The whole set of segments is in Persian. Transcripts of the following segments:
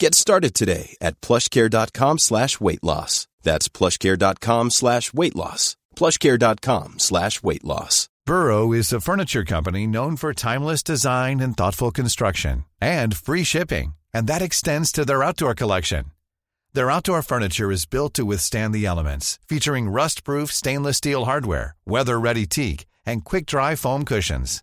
Get started today at plushcare.com slash weight loss. That's plushcare.com slash weight loss. Plushcare.com slash weight loss. Burrow is a furniture company known for timeless design and thoughtful construction and free shipping. And that extends to their outdoor collection. Their outdoor furniture is built to withstand the elements, featuring rust-proof stainless steel hardware, weather-ready teak, and quick-dry foam cushions.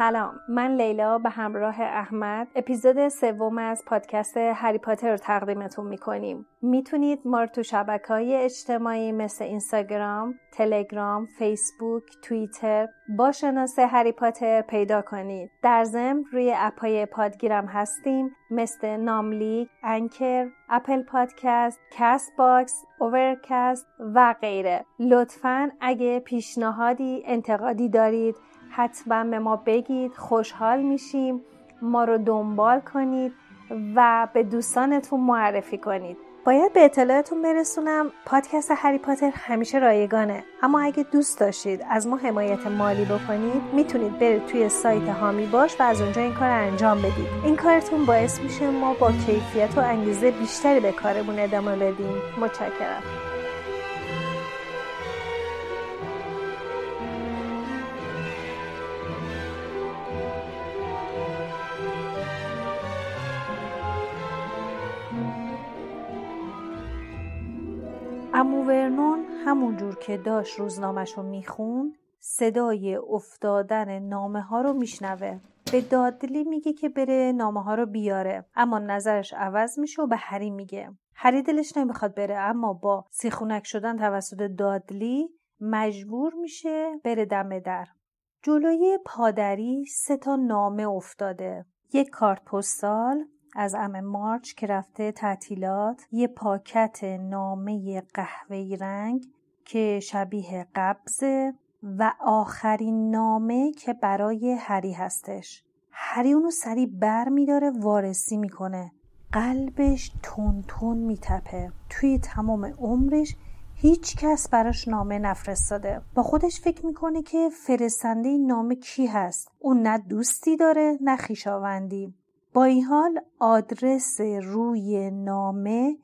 سلام من لیلا به همراه احمد اپیزود سوم از پادکست هری پاتر رو تقدیمتون می‌کنیم. می‌تونید ما رو تو شبکه های اجتماعی مثل اینستاگرام، تلگرام، فیسبوک، توییتر با شناسه هری پاتر پیدا کنید. در ضمن روی اپای پادگیرم هستیم مثل ناملیک، Anchor، Apple Podcasts، Castbox، Overcast و غیره. لطفا اگه پیشنهادی انتقادی دارید حتما به ما بگید خوشحال میشیم ما رو دنبال کنید و به دوستانتون معرفی کنید. باید به اطلاعتون برسونم پادکست هری پاتر همیشه رایگانه. اما اگه دوست داشتید از ما حمایت مالی بکنید می‌تونید برید توی سایت هامی باش و از اونجا این کار انجام بدید. این کارتون باعث میشه ما با کیفیت و انگیزه بیشتری به کارمون ادامه بدیم. متشکرم. همونجور که داشت روزنامهش رو می‌خوند صدای افتادن نامه ها رو میشنوه. به دادلی میگه که بره نامه ها رو بیاره اما نظرش عوض میشه و به هری میگه. هری دلش نمی‌خواد بره اما با سیخونک شدن توسط دادلی مجبور میشه بره دم در. جلوی پادری سه تا نامه افتاده. یک کارت پستال از ام مارچ که رفته تعطیلات یه پاکت نامه قهوه‌ای رنگ که شبیه قبضه و آخرین نامه که برای هری هستش. هری اونو سریع بر میداره وارسی می‌کنه. قلبش تون تون میتپه. توی تمام عمرش هیچ کس براش نامه نفرستاده. با خودش فکر می‌کنه که فرستنده این نامه کی هست. اون نه دوستی داره نه خیشاوندی با این حال آدرس روی نامه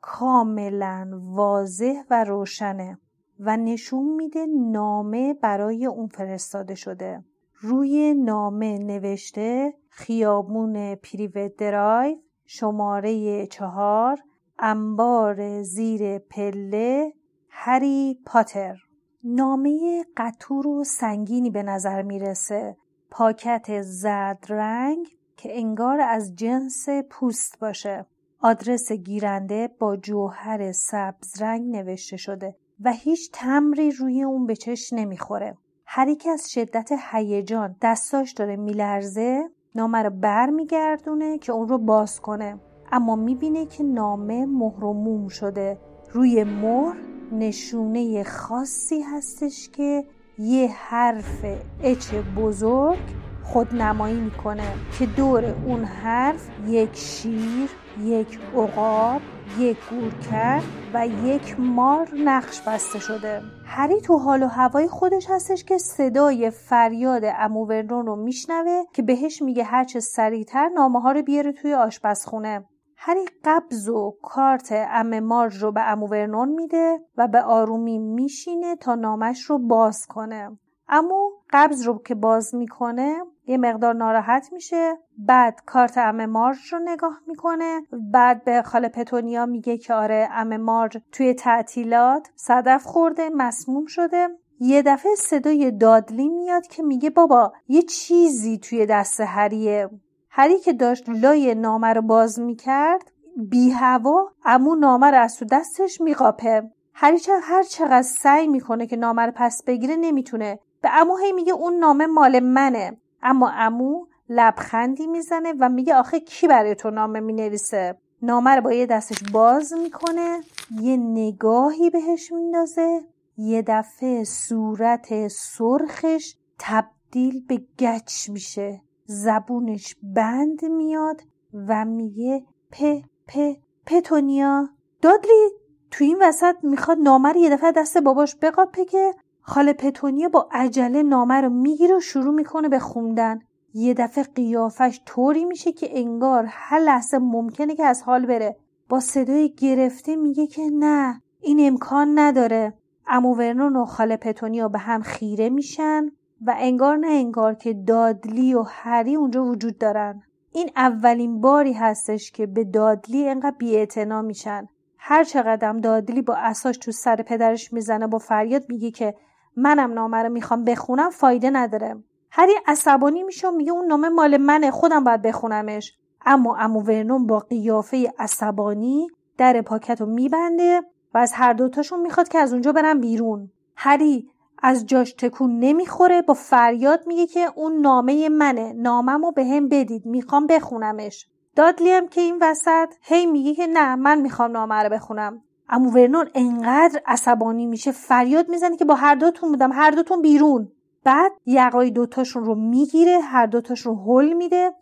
کاملا واضح و روشنه و نشون میده نامه برای اون فرستاده شده. روی نامه نوشته خیابون پریوت درایو شماره چهار انبار زیر پله هری پاتر. نامه قطور و سنگینی به نظر می‌رسه. پاکت زرد رنگ که انگار از جنس پوست باشه. آدرس گیرنده با جوهر سبز رنگ نوشته شده و هیچ تمری روی اون به چش نمی‌خوره. هر که از شدت هیجان دستاش داره میلرزه نامه رو بر میگردونه که اون رو باز کنه. اما می‌بینه که نامه مهر و موم شده. روی مهر نشونه خاصی هستش که یه حرف اچ بزرگ خودنمایی می‌کنه که دور اون حرف یک شیر، یک عقاب یک گورکن و یک مار نقش بسته شده. هری تو حال و هوای خودش هستش که صدای فریاد امو ورنون رو میشنوه که بهش میگه هرچه سریعتر نامه ها رو بیاره توی آشپزخونه. هری قبض و کارت ام مارج رو به امو ورنون میده و به آرومی میشینه تا نامش رو باز کنه. امو قبض رو که باز می‌کنه یه مقدار ناراحت میشه بعد کارت ام مارج رو نگاه می‌کنه بعد به خاله پتونیا میگه که آره ام مارج توی تعطیلات صدف خورده مسموم شده. یه دفعه صدای دادلی میاد که میگه بابا یه چیزی توی دست هریه. هری که داشت لای نامه رو باز می‌کرد بی هوا امو نامه رو از تو دستش میقاپه. هری هر چقدر سعی می‌کنه که نامه رو پس بگیره نمی‌تونه. به امو هی میگه اون نامه مال منه. اما امو لبخندی می‌زنه و میگه آخه کی برای تو نامه می‌نویسه؟ نامه رو با یه دستش باز می‌کنه یه نگاهی بهش میندازه یه دفعه صورت سرخش تبدیل به گچ میشه. زبونش بند میاد و میگه پ پ پتونیا. دادلی تو این وسط می‌خواد نامه رو یه دفعه دست باباش بقاپه که خاله پتونیا با عجله نامه رو می‌گیره و شروع می‌کنه به خوندن. یه دفعه قیافش طوری میشه که انگار هر لحظه ممکنه که از حال بره. با صدای گرفته میگه که نه این امکان نداره. امو ورنون و خاله پتونیا به هم خیره میشن و انگار نه انگار که دادلی و هری اونجا وجود دارن. این اولین باری هستش که به دادلی انقدر بیاعتنا میشن. هر چقدر دادلی با اساش تو سر پدرش می‌زنه با فریاد میگه که منم نامه رو می‌خوام بخونم فایده نداره. هری عصبانی میشه و میگه اون نامه مال منه خودم باید بخونمش. اما امو ورنون با قیافه عصبانی در پاکت رو میبنده و از هر دوتاشون می‌خواد که از اونجا برن بیرون. هری از جاش تکون نمی‌خوره با فریاد میگه که اون نامه منه ناممو به هم بدید می‌خوام بخونمش. دادلی هم که این وسط هی میگه که نه من می‌خوام نامه رو بخونم. امو ورنون انقدر عصبانی میشه فریاد می‌زنه که با هر دوتون بودم هر دوتون بیرون. بعد یقای دوتاشون رو می‌گیره هر دوتاشون رو هل میده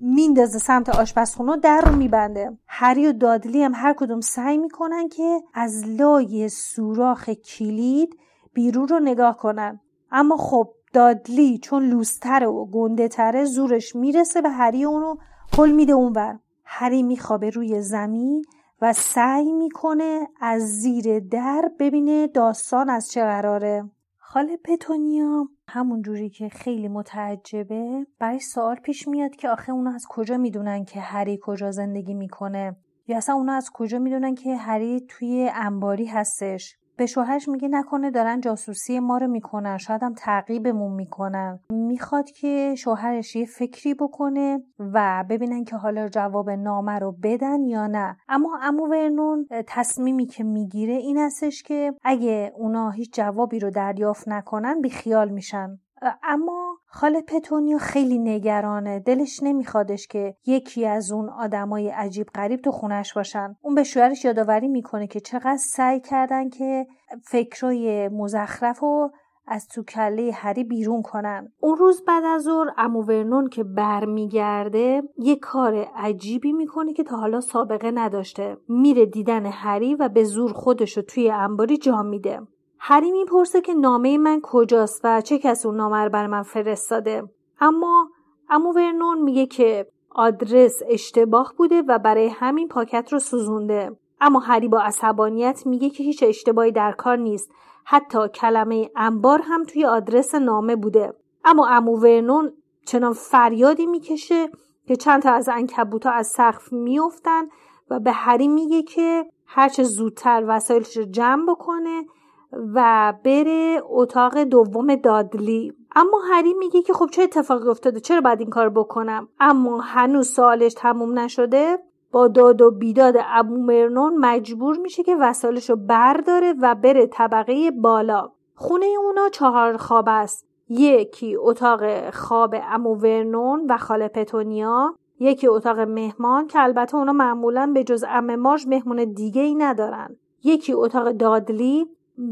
میندازه سمت آشپزخونه در رو میبنده. هری و دادلی هم هر کدوم سعی می‌کنن که از لای سوراخ کلید بیرون رو نگاه کنن. اما خب دادلی چون لوستره و گنده تره زورش می‌رسه به هری اونو هل میده اونور. هری میخوابه روی زمین و سعی می‌کنه از زیر در ببینه داستان از چه قراره. خاله پتونیا همون جوری که خیلی متعجبه برای سوال پیش میاد که آخه اونا از کجا می‌دونن که هری کجا زندگی می‌کنه؟ یا اصلا اونا از کجا می‌دونن که هری توی انباری هستش؟ به شوهرش میگه نکنه دارن جاسوسی ما رو می‌کنن شاید هم تعقیبمون می‌کنن. می‌خواد که شوهرش یه فکری بکنه و ببینن که حالا جواب نامه رو بدن یا نه. اما امو ورنون تصمیمی که می‌گیره این هستش که اگه اونا هیچ جوابی رو دریافت نکنن بیخیال میشن. اما خاله پتونیو خیلی نگرانه. دلش نمیخوادش که یکی از اون آدمای عجیب غریب تو خونش باشن. اون به شوهرش یادآوری می‌کنه که چقدر سعی کردن که فکرای مزخرف و از تو کله هری بیرون کنن. اون روز بعد از ظهر امو ورنون که برمیگرده یه کار عجیبی می‌کنه که تا حالا سابقه نداشته. میره دیدن هری و به زور خودشو توی انباری جا میده. هری می‌پرسه که نامه من کجاست و چه کسی اون نامه رو برای من فرستاده. اما امو ورنون میگه که آدرس اشتباه بوده و برای همین پاکت رو سوزونده. اما هری با عصبانیت میگه که هیچ اشتباهی در کار نیست. حتی کلمه انبار هم توی آدرس نامه بوده. اما امو ورنون چنان فریادی می‌کشه که چند تا از انکبوتا از سقف میافتن و به هری میگه که هرچه زودتر وسایلش رو جمع بکنه و بره اتاق دوم دادلی. اما هری میگه که خب چه اتفاقی افتاده؟ چرا باید این کار بکنم؟ اما هنوز سوالش تموم نشده. با داد و بیداد ابو مرنون مجبور میشه که وسایلش رو برداره و بره طبقه بالا. خونه اونا چهار خواب است. یکی اتاق خواب امو ورنون و خاله پتونیا. یکی اتاق مهمان که البته اونا معمولا به جز ام مارج مهمون دیگه ای ندارن. یکی اتاق دادلی.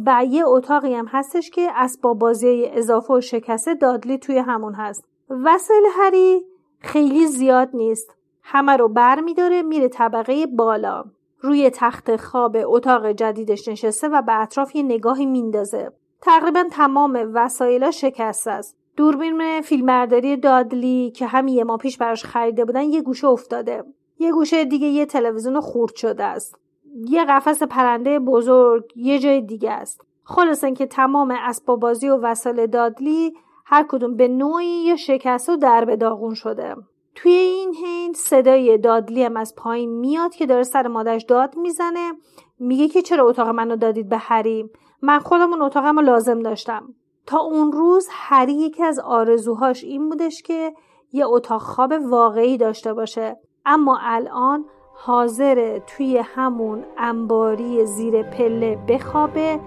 و یه اتاقی هم هستش که اسباب بازی اضافه و شکسته دادلی توی همون هست. وسایل هری خیلی زیاد نیست. همه رو بر میداره میره طبقه بالا. روی تخت خواب اتاق جدیدش نشسته و به اطراف یه نگاهی میندازه. تقریبا تمام وسایلا شکسته است. دوربین فیلمبرداری دادلی که همین یه ما پیش براش خریده بودن یه گوشه افتاده. یه گوشه دیگه یه تلویزیون خورد شده است. یه قفس پرنده بزرگ یه جای دیگه است. خلاص که تمام اسباب بازی و وسایل دادلی هر کدوم به نوعی یا شکسته و در به داغون شده. توی این حین صدای دادلی هم از پایین میاد که داره سر مادرش داد می‌زنه. میگه که چرا اتاق منو دادید به هری؟ من خودمون اتاقم رو لازم داشتم. تا اون روز هری یکی از آرزوهاش این بودش که یه اتاق خواب واقعی داشته باشه. اما الان حاضره توی همون انباری زیر پله بخوابه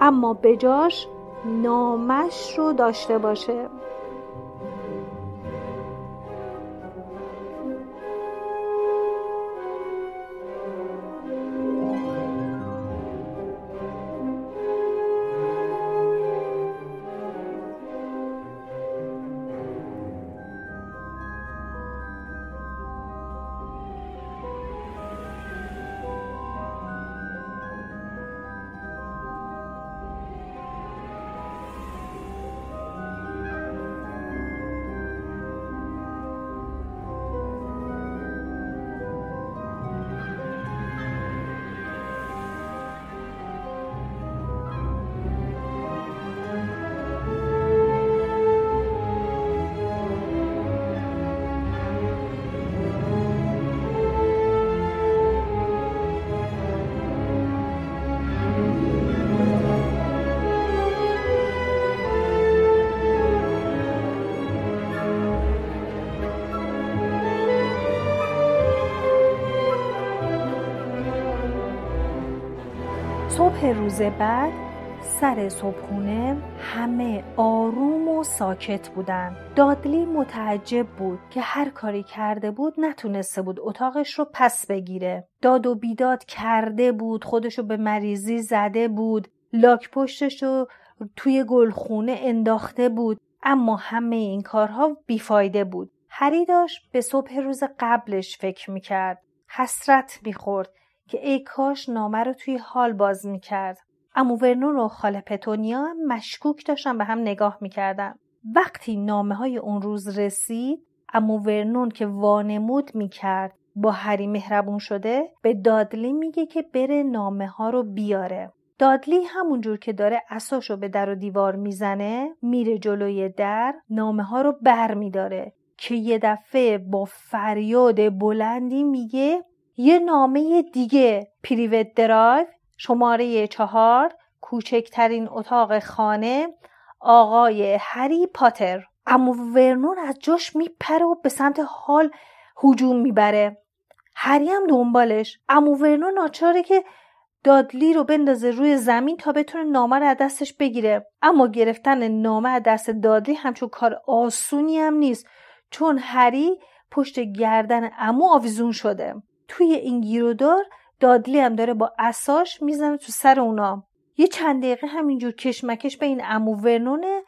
اما بجاش نامش رو داشته باشه. صبح روز بعد سر صبحونه همه آروم و ساکت بودن. دادلی متعجب بود که هر کاری کرده بود نتونسته بود اتاقش رو پس بگیره. داد و بیداد کرده بود خودشو به مریضی زده بود لاک پشتش رو توی گلخونه انداخته بود اما همه این کارها بیفایده بود. هری داشت به صبح روز قبلش فکر می‌کرد. حسرت می‌خورد. که ای کاش نامه رو توی حال باز می‌کرد. امو ورنون و خاله پتونیا مشکوک داشتن به هم نگاه می‌کردن. وقتی نامه های اون روز رسید امو ورنون که وانمود می‌کرد با هری مهربون شده به دادلی میگه که بره نامه ها رو بیاره. دادلی همونجور که داره اساشو به در و دیوار می‌زنه میره جلوی در نامه ها رو بر میداره که یه دفعه با فریاد بلندی میگه یه نامه دیگه. پریوت درایو شماره چهار کوچکترین اتاق خانه آقای هری پاتر. اما ورنون از جاش میپره و به سمت حال هجوم می‌بره. هری هم دنبالش. امو ورنون ناچاره که دادلی رو بندازه روی زمین تا بتونه نامه رو از دستش بگیره. اما گرفتن نامه از دست دادلی همچون کار آسونی هم نیست چون هری پشت گردن امو آویزون شده. توی این گیرودار دادلی هم داره با اساش می‌زنه تو سر اونا. یه چند دقیقه همینجور کشمکش به این امو ورنونه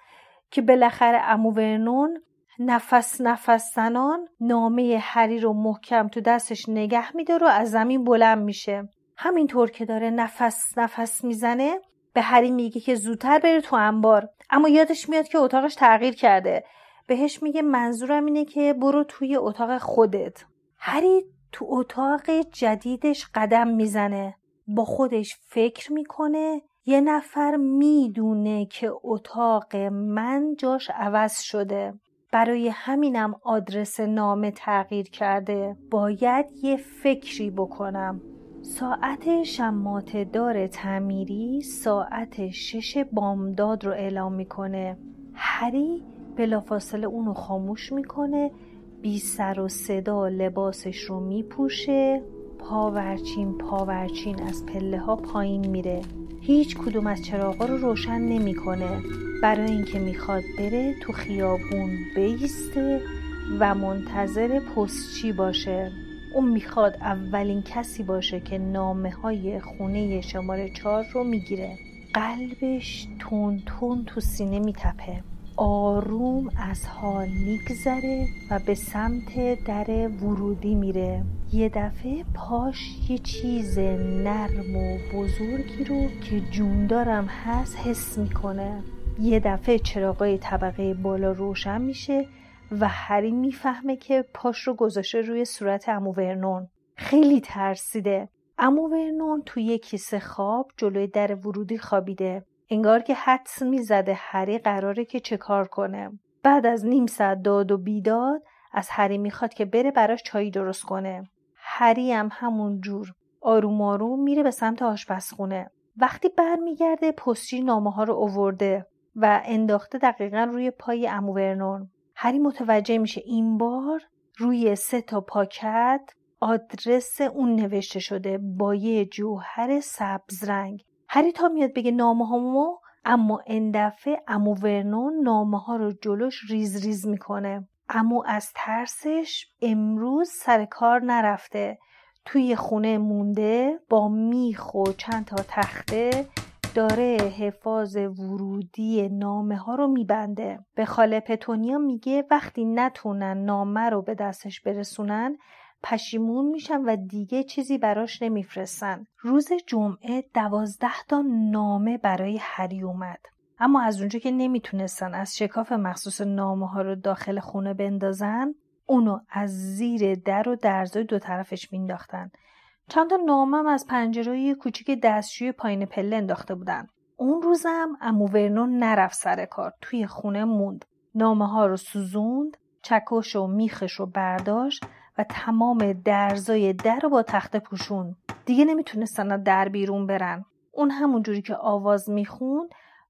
که بالاخره امو ورنون نفس نفس زنان نامه هری رو محکم تو دستش نگه میداره و از زمین بلند میشه. همینطور که داره نفس نفس می‌زنه به هری میگه که زودتر بره تو انبار. اما یادش میاد که اتاقش تغییر کرده. بهش میگه منظورم اینه که برو توی اتاق خودت. هری تو اتاق جدیدش قدم می‌زنه. با خودش فکر می‌کنه. یه نفر می‌دونه که اتاق من جاش عوض شده. برای همینم آدرس نامه تغییر کرده. باید یه فکری بکنم. ساعت شمات دار تعمیری ساعت شش بامداد رو اعلام می‌کنه. هری بلافاصله اونو خاموش می‌کنه. بی سر و صدا لباسش رو میپوشه پاورچین پاورچین از پله ها پایین میره. هیچ کدوم از چراغا رو روشن نمی‌کنه. برای اینکه می‌خواد بره تو خیابون بیسته و منتظر پستچی باشه. اون می‌خواد اولین کسی باشه که نامه های خونه شماره چهار رو می‌گیره. قلبش تون تون تو سینه میتپه. آروم از حال میگذره و به سمت در ورودی میره. یه دفعه پاش یه چیز نرم و بزرگی رو که جوندارم هست حس می‌کنه. یه دفعه چراغای طبقه بالا روشن میشه و هری می‌فهمه که پاش رو گذاشته روی صورت امو ورنون. خیلی ترسیده. امو ورنون توی یه کیسه خواب جلوی در ورودی خوابیده. انگار که حدس می‌زده هری قراره که چه کار کنه. بعد از نیم ساعت داد و بیداد از هری می‌خواد که بره براش چایی درست کنه. هری هم همون جور آروم آروم میره به سمت آشپزخونه. وقتی برمیگرده پستچی نامه ها رو اوورده و انداخته دقیقا روی پای امو ورنون هری متوجه میشه این بار روی سه تا پاکت آدرس اون نوشته شده با یه جوهر سبز رنگ هری تا میاد بگه نامه همو اما این دفعه عمو ورنون نامه ها رو جلوش ریز ریز می‌کنه. عمو از ترسش امروز سر کار نرفته. توی خونه مونده با میخ و چند تا تخته داره حفاظ ورودی نامه ها رو میبنده. به خاله پتونیا میگه وقتی نتونن نامه رو به دستش برسونن پشیمون میشن و دیگه چیزی براش نمیفرستن. روز جمعه دوازده تا نامه برای هری اومد. اما از اونجا که نمی‌تونستن از شکاف مخصوص نامه ها رو داخل خونه بندازن اونو از زیر در و درزای دو طرفش مینداختن. چند تا نامم از پنجره کوچیک دستشوی پایین پله انداخته بودن. اون روزم امو ورنون نرفت سر کار توی خونه موند. نامه ها رو سوزوند چکش و میخش رو برداشت و تمام درزای در رو با تخته پوشون. دیگه نمی‌تونستن در بیرون برن. اون همون جوری که آواز می‌خوند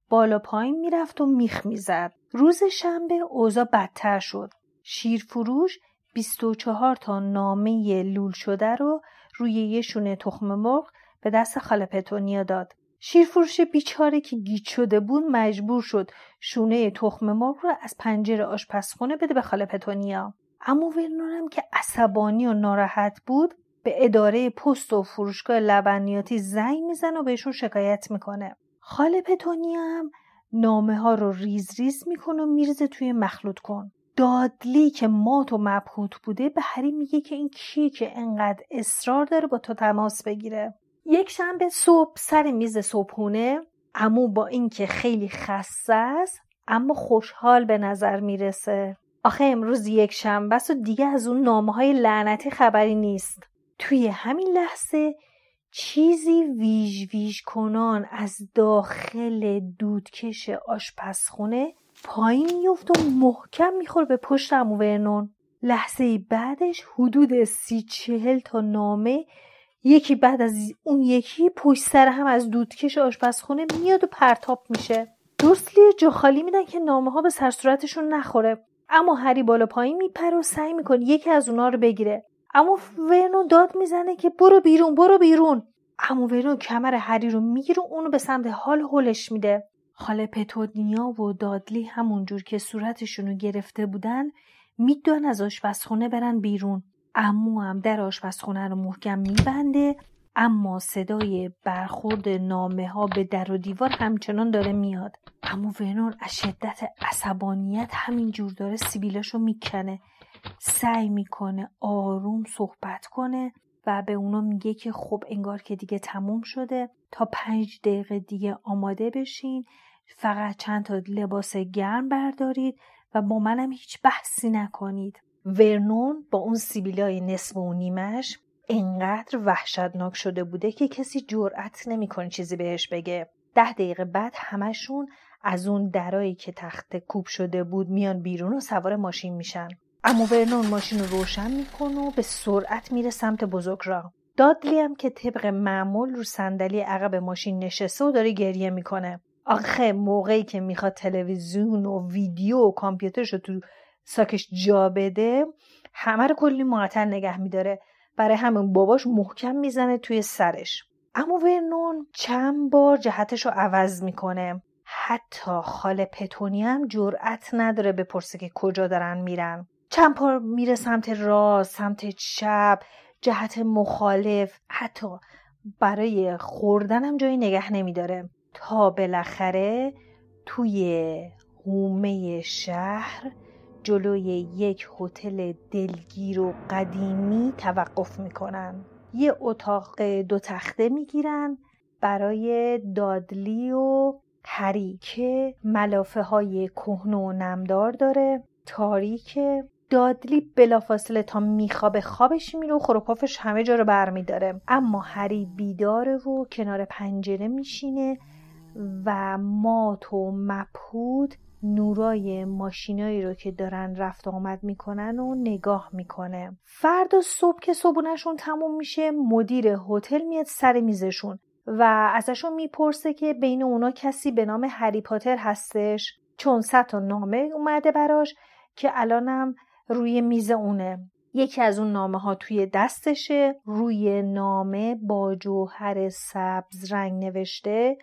بالا پایین می‌رفت و میخ می‌زد. روز شنبه اوضاع بدتر شد. شیرفروش 24 تا نامه لول شده رو روی یه شونه تخم مرغ به دست خاله پتونیا داد. شیرفروش بیچاره که گیج شده بود مجبور شد شونه تخم مرغ رو از پنجره آشپزخونه بده به خاله پتونیا. اما ورنونم که عصبانی و ناراحت بود به اداره پست و فروشگاه لبنیاتی زنگ می‌زنه و بهشون شکایت می‌کنه. خاله پتونیا هم نامه ها رو ریز ریز می‌کنه و میرزه توی مخلوط کن. دادلی که مات و مبهوت بوده به هری میگه که این کیه که انقدر اصرار داره با تو تماس بگیره. یک شنبه صبح سر میز صبحونه. امو با اینکه خیلی خسته است اما خوشحال به نظر می‌رسه. آخه امروز یک شنبه و دیگه از اون نامه های لعنتی خبری نیست. توی همین لحظه چیزی ویژ ویژ کنان از داخل دودکش آشپزخونه پایین میفت و محکم می‌خوره به پشت امو ورنون. لحظه بعدش حدود سی چهل تا نامه یکی بعد از اون یکی پشت سر هم از دودکش آشپزخونه میاد و پرتاب میشه. درستلی جا خالی میدن که نامه ها به سرصورتشون نخوره. اما هری بالا پایین میپره و سعی می‌کنه یکی از اونا رو بگیره. اما ورنون داد می‌زنه که برو بیرون برو بیرون. اما ورنون کمر هری رو می‌گیره اونو به سمت حال هلش میده. خاله پتونیا و دادلی همونجور که صورتشونو گرفته بودن میدون از آشپزخونه برن بیرون. امو هم در آشپزخونه رو محکم میبنده اما صدای برخورد نامه ها به در و دیوار همچنان داره میاد. اما ورنون از شدت عصبانیت همینجور داره سیبیلاشو می‌کنه. سعی می‌کنه آروم صحبت کنه و به اونا میگه که خب انگار که دیگه تموم شده. تا پنج دقیقه دیگه آماده بشین. فقط چند تا لباس گرم بردارید و با منم هیچ بحثی نکنید. ورنون با اون سیبیلای نصف و نیمش انقدر وحشتناک شده بوده که کسی جرأت نمی‌کنه چیزی بهش بگه. ده دقیقه بعد همشون از اون درایی که تخت کوب شده بود میان بیرون و سوار ماشین میشن. اما ورنون ماشین رو روشن می‌کنه و به سرعت میره سمت بزرگ را دادلی هم که طبق معمول رو صندلی عقب ماشین نشسته و داره گریه می‌کنه. آخه موقعی که می‌خواد تلویزیون و ویدیو و کامپیوترش رو تو ساکش جا بده همه رو کلی معطل نگه میداره. برای همین باباش محکم می‌زنه توی سرش. اما ورنون چند بار جهتش رو عوض می‌کنه. حتی خاله پتونی هم جرأت نداره بپرسه که کجا دارن میرن. چند بار میره سمت راست سمت چپ جهت مخالف حتی برای خوردن هم جایی نگه نمیداره. تا بالاخره توی هومه شهر جلوی یک هتل دلگیر و قدیمی توقف می‌کنن. یه اتاق دو تخته می‌گیرن برای دادلی و هری که ملافه های کهنه و نمدار داره. تاریکه دادلی بلافاصله تا میخوابه خوابش میره و خروپافش همه جا رو برمیداره. اما هری بیداره و کنار پنجره میشینه و مات و مبهود نورای ماشینایی رو که دارن رفت آمد می‌کنن و نگاه می‌کنه. فردا صبح که صبحونشون تموم میشه مدیر هتل میاد سر میزشون و ازشون می‌پرسه که بین اونا کسی به نام هری پاتر هستش. چون صد تا نامه اومده براش که الانم روی میز اونه. یکی از اون نامه ها توی دستشه روی نامه با جوهر سبز رنگ نوشته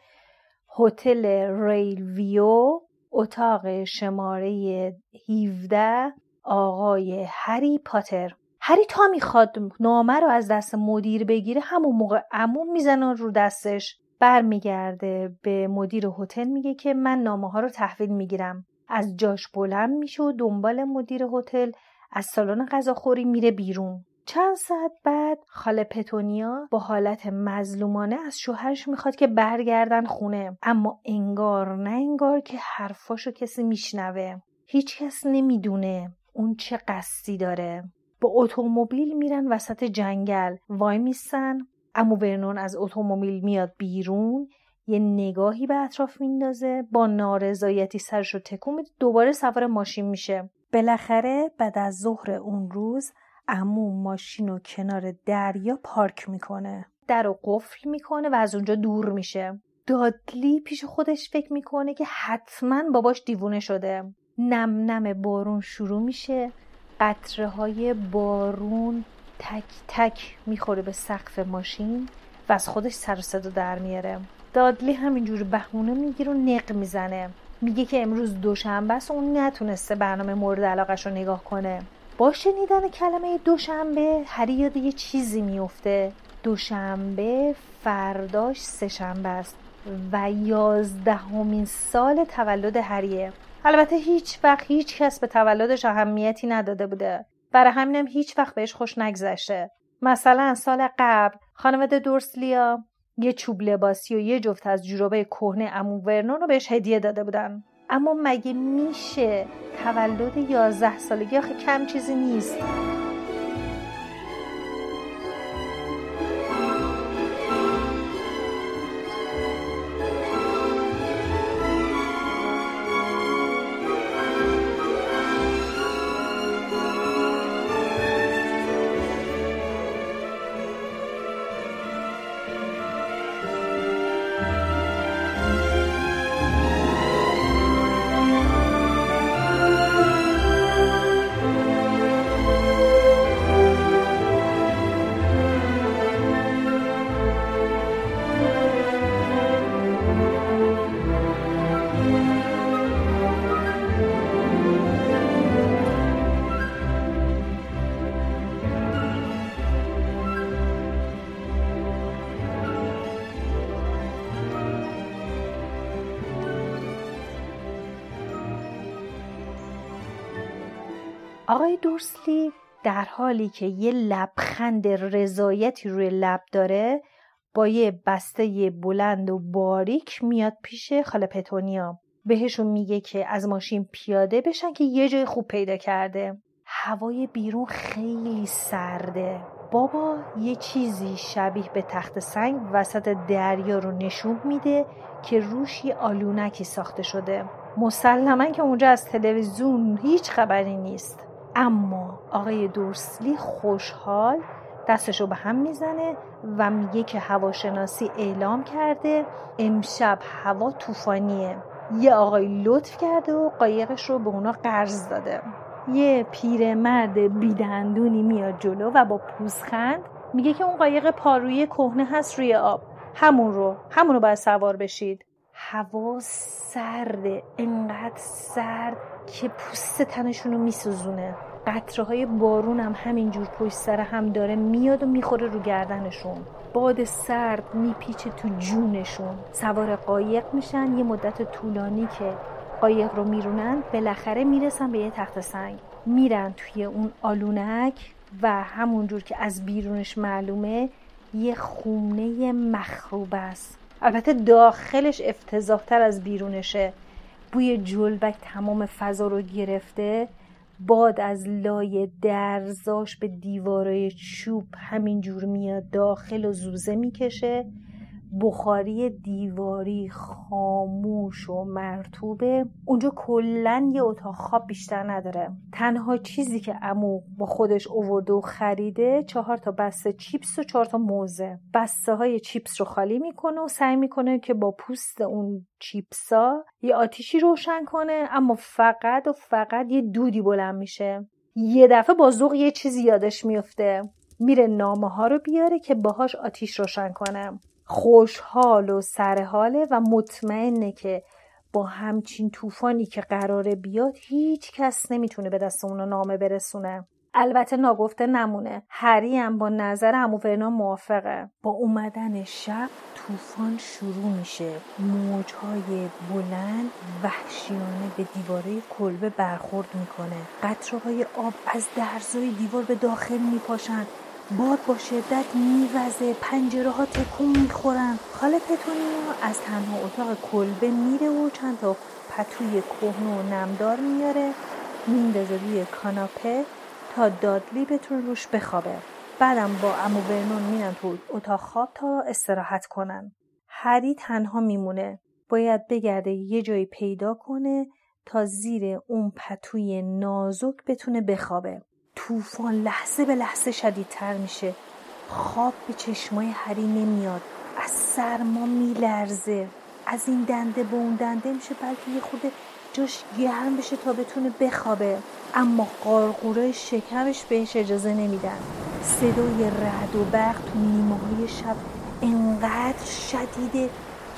هتل ریل ویو اتاق شماره 17 آقای هری پاتر. هری تا می‌خواد نامه رو از دست مدیر بگیره همون موقع عموم می‌زنن رو دستش. برمیگرده به مدیر هتل میگه که من نامه ها رو تحویل می‌گیرم. از جاش بلند میشه و دنبال مدیر هتل از سالن غذاخوری میره بیرون. چند ساعت بعد خاله پتونیا با حالت مظلومانه از شوهرش می‌خواد که برگردن خونه. اما انگار نه انگار که حرفاشو کسی میشنوه. هیچ کس نمی‌دونه اون چه قصدی داره. با اتومبیل میرن وسط جنگل. وای میستن امو ورنون از اتومبیل میاد بیرون. یه نگاهی به اطراف میندازه. با نارضایتی سرش رو تکون میده. دوباره سوار ماشین میشه. بالاخره بعد از ظهر اون روز امو ماشین رو کنار دریا پارک می‌کنه. در رو قفل می‌کنه و از اونجا دور میشه. دادلی پیش خودش فکر می‌کنه که حتما باباش دیوونه شده. نم نم بارون شروع میشه. قطره های بارون تک تک می‌خوره به سقف ماشین و از خودش سر و صدا در میاره. دادلی همینجور بهونه می‌گیره و نق می‌زنه. میگه که امروز دوشنبه است اون نتونسته برنامه مورد علاقش رو نگاه کنه. با شنیدن کلمه دوشنبه هری یاد یه چیزی میفته دوشنبه فرداش سهشنبه است و یازدهمین سال تولد هریه. البته هیچ وقت هیچ کس به تولدش اهمیتی نداده بوده. برای همینم هیچ وقت بهش خوش نگذشته. مثلا سال قبل خانواده دورسلیا یه چوب لباسی و یه جفت از جورابه کهنه امو ورنون رو بهش هدیه داده بودن. اما مگه میشه تولد یازده سالگی آخه کم چیزی نیست؟ آقای دورسلی در حالی که یه لبخند رضایتی روی لب داره با یه بسته بلند و باریک میاد پیش خاله پتونیا. بهشون میگه که از ماشین پیاده بشن که یه جای خوب پیدا کرده. هوای بیرون خیلی سرده. بابا یه چیزی شبیه به تخت سنگ وسط دریا رو نشون میده که روش یه آلونکی ساخته شده. مسلما که اونجا از تلویزیون هیچ خبری نیست. اما آقای دورسلی خوشحال دستشو به هم می‌زنه و میگه که هواشناسی اعلام کرده امشب هوا طوفانیه. یه آقای لطف کرده و قایقش رو به اونا قرض داده. یه پیرمرد بیدندونی میاد جلو و با پوزخند میگه که اون قایق پارویی کهنه هست روی آب. همون رو همون رو باید سوار بشید. هوا سرده انقدر سرد که پوست تنشون رو میسوزونه. قطره های بارون هم همینجور پشت سر هم داره میاد و می‌خوره رو گردنشون. باد سرد میپیچه تو جونشون. سوار قایق میشن یه مدت طولانی که قایق رو میرونن بالاخره می‌رسن به یه تخت سنگ. میرن توی اون آلونک و همونجور که از بیرونش معلومه یه خونه مخروب است. البته داخلش افتضاحتر از بیرونشه. بوی جلبک تمام فضا رو گرفته. باد از لای درزاش به دیوارای چوب همینجور میاد داخل و زوزه می‌کشه. بخاری دیواری خاموش و مرتوبه اونجا کلا یه اتاق خواب بیشتر نداره. تنها چیزی که امو با خودش اوورده و خریده چهار تا بسته چیپس و چهار تا موزه. بسته های چیپس رو خالی می‌کنه و سعی می‌کنه که با پوست اون چیپسا یه آتیشی روشن کنه اما فقط و فقط یه دودی بلند میشه. یه دفعه با ذوق یه چیزی یادش میفته میره نامه ها رو بیاره که باهاش آتیش روشن کنه. خوشحال و سرحاله و مطمئنه که با همچین طوفانی که قراره بیاد هیچ کس نمی‌تونه به دست اونو نامه برسونه. البته ناگفته نمونه. هری هم با نظر امو موافقه. با اومدن شب طوفان شروع میشه. موجهای بلند وحشیانه به دیواره کلبه برخورد می‌کنه. قطره آب از درزای دیوار به داخل میپاشن. باد با شدت میوزه پنجره ها تکون می‌خورن. خاله پتونیا از تنها اتاق کلبه میره و چند تا پتوی کهنه و نمدار میاره. میندازه روی کاناپه تا دادلی بتونه روش بخوابه. بعدم با امو برنون میرن تو اتاق خواب تا استراحت کنن. هری تنها میمونه. باید بگرده یه جایی پیدا کنه تا زیر اون پتوی نازک بتونه بخوابه. طوفان لحظه به لحظه شدیدتر میشه. خواب به چشمای هری نمیاد. از سرما میلرزه. از این دنده به اون دنده میشه بلکه یه خود جاش گرم بشه تا بتونه بخوابه. اما قارقورای شکمش بهش اجازه نمیدن. صدای رعد و برق تو نیمه شب انقدر شدیده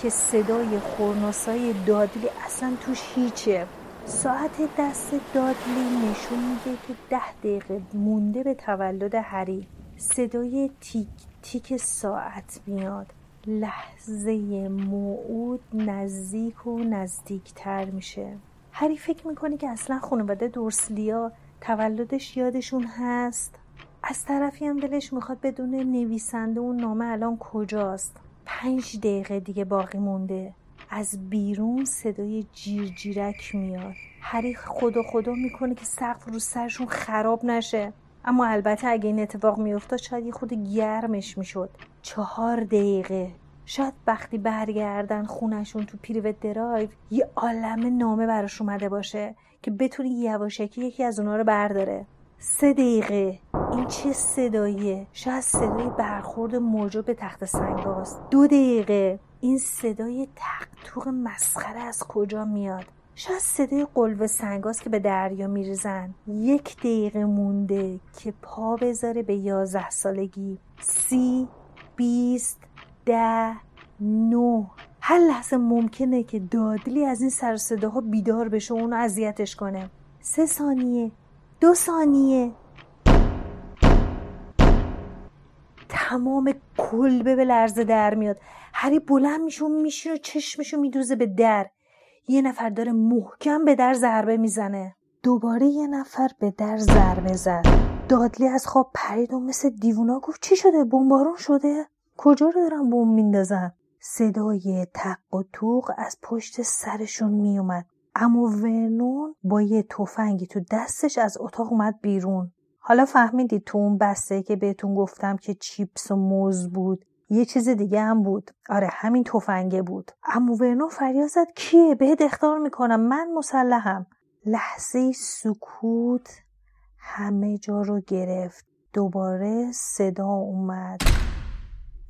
که صدای خورناسای دادلی اصلا توش هیچه. ساعت دست دادلی نشون میده که ده دقیقه مونده به تولد هری. صدای تیک تیک ساعت میاد. لحظه موعود نزدیک و نزدیکتر میشه. هری فکر می‌کنه که اصلا خانواده دورسلیا تولدش یادشون هست. از طرفی هم دلش می‌خواد بدون نویسنده اون نامه الان کجاست. پنج دقیقه دیگه باقی مونده. از بیرون صدای جیرجیرک میاد. هری خدا خدا می‌کنه که سقف رو سرشون خراب نشه. اما البته اگه این اتفاق میافتاد شاید یه خود گرمش می‌شد. چهار دقیقه. شاید وقتی برگردن خونشون تو پیریوت درایو یه عالم نامه براش اومده باشه که بتونی یواشکی یکی از اونا رو برداره. سه دقیقه. این چه صداییه؟ شاید صدای برخورد موجود به تخت سنگاست دو دقیقه. این صدای تقتوق مسخره از کجا میاد؟ شاید صدای قلب سنگاست که به دریا میریزن. یک دقیقه مونده که پا بذاره به یازده سالگی. سی بیست ده نو هر لحظه ممکنه که دادلی از این سر صداها بیدار بشه و اونو اذیتش کنه. سه ثانیه دو ثانیه. تمام کلبه به لرزه در میاد. هری بلند میشه و میشینه و چشمشو میدوزه به در. یه نفر داره محکم به در ضربه می‌زنه. دوباره یه نفر به در ضربه زد. دادلی از خواب پرید و مثل دیوونا گفت چی شده؟ بمبارون شده؟ کجا رو دارن بمب میندازن؟ صدای تق و توق از پشت سرشون میومد. اما ورنون با یه تفنگی تو دستش از اتاق اومد بیرون. حالا فهمیدید تو اون بسته که بهتون گفتم که چیپس و موز بود یه چیز دیگه هم بود. آره همین تفنگه بود. اما ورنون فریاد زد کیه؟ بهت اختار می‌کنم. من مسلحم. لحظه سکوت همه جا رو گرفت. دوباره صدا اومد.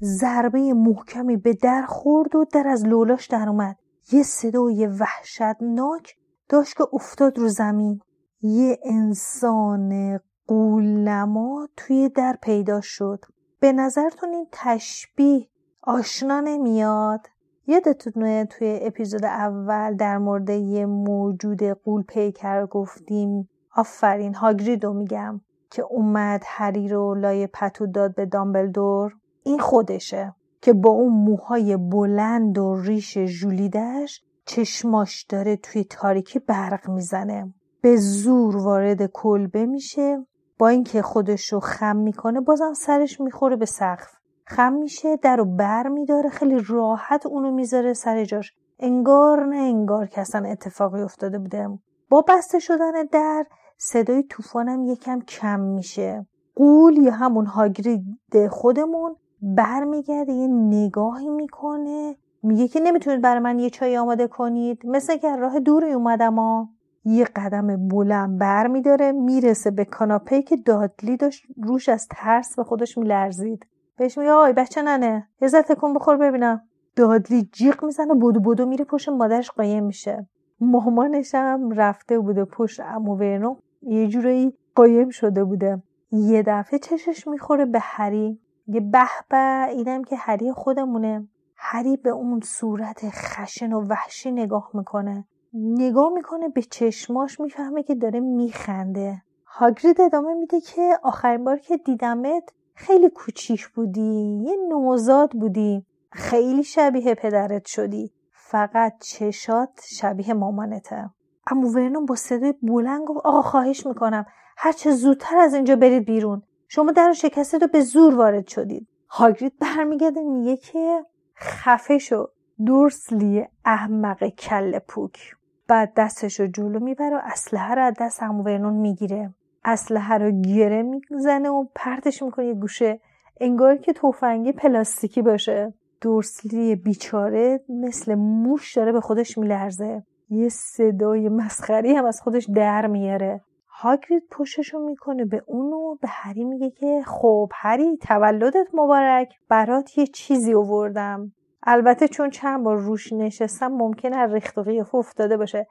ضربه محکمی به در خورد و در از لولاش در اومد. یه صدای وحشتناک داشت که افتاد رو زمین. یه انسان قولنما توی در پیدا شد. به نظرتون این تشبیه آشنا نمیاد؟ یادتونه توی اپیزود اول در مورد یه موجود قول پیکر گفتیم؟ آفرین هاگریدو میگم که اومد هری رو لای پتو داد به دامبلدور. این خودشه که با اون موهای بلند و ریش جولیدش چشماش داره توی تاریکی برق می‌زنه. به زور وارد کلبه میشه با اینکه خودش رو خم می‌کنه بازم سرش می‌خوره به سقف. خم میشه در رو بر میداره خیلی راحت اونو می‌ذاره سر جاش. انگار نه انگار که اصلا اتفاقی افتاده بوده. با بسته شدن در صدای طوفانم یکم کم میشه. قول یا همون هاگرید خودمون برمیگرده یه نگاهی می‌کنه. میگه که نمی‌تونید برای من یه چای آماده کنید. مثل که راه دوری اومدم ها. یه قدم بلند بر میداره می‌رسه به کاناپه که دادلی داشت روش از ترس به خودش میلرزید. بهش میگه آی بچه ننه یه تکون بخور ببینم. دادلی جیغ می‌زنه بودو بودو میره پشت مادرش قایم میشه. مامانش هم رفته بوده پشت امو ورنو یه جورایی قایم شده بوده. یه دفعه چشش می‌خوره به هری یه به به اینم که هری خودمونه. هری به اون صورت خشن و وحشی نگاه می‌کنه. نگاه می‌کنه به چشماش می‌فهمه که داره میخنده. هاگرید ادامه میده که آخرین بار که دیدمت خیلی کوچیک بودی یه نوزاد بودی. خیلی شبیه پدرت شدی. فقط چشات شبیه مامانته. اما ورنون با صدای بلند گفت آقا خواهش می‌کنم هرچه زودتر از اینجا برید بیرون. شما در شکسته رو به زور وارد شدید. هاگرید برمیگرده میگه که خفه شو. دورسلی احمق کل پوک. بعد دستش رو جلو می‌بره و اسلحه رو از دست همو ورنون می‌گیره. اسلحه رو گره می‌زنه و پرتش می‌کنه یه گوشه. انگار که تفنگی پلاستیکی باشه. دورسلی بیچاره مثل موش داره به خودش میلرزه. یه صدای مسخری هم از خودش در میاره. هاگرید پشتشو می‌کنه به اونو به هری میگه که خب هری تولدت مبارک. برات یه چیزی آوردم. البته چون چند بار روش نشستم ممکنه ریخت و قیافه افتاده باشه.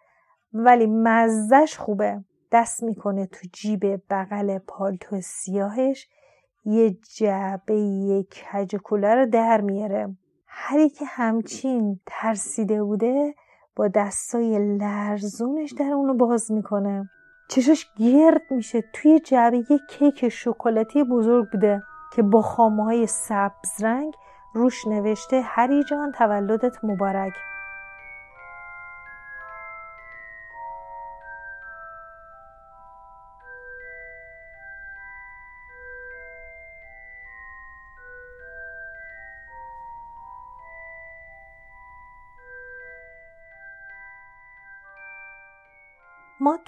ولی مزدش خوبه. دست می‌کنه تو جیب بغل پالتو سیاهش. یه جعبه کج رو در میاره. هری که همچین ترسیده بوده با دستای لرزونش در اونو باز می‌کنه. چشاش گرد میشه. توی جعبه یه کیک شکلاتی بزرگ بوده که با خامه های سبز رنگ روش نوشته هری جان تولدت مبارک.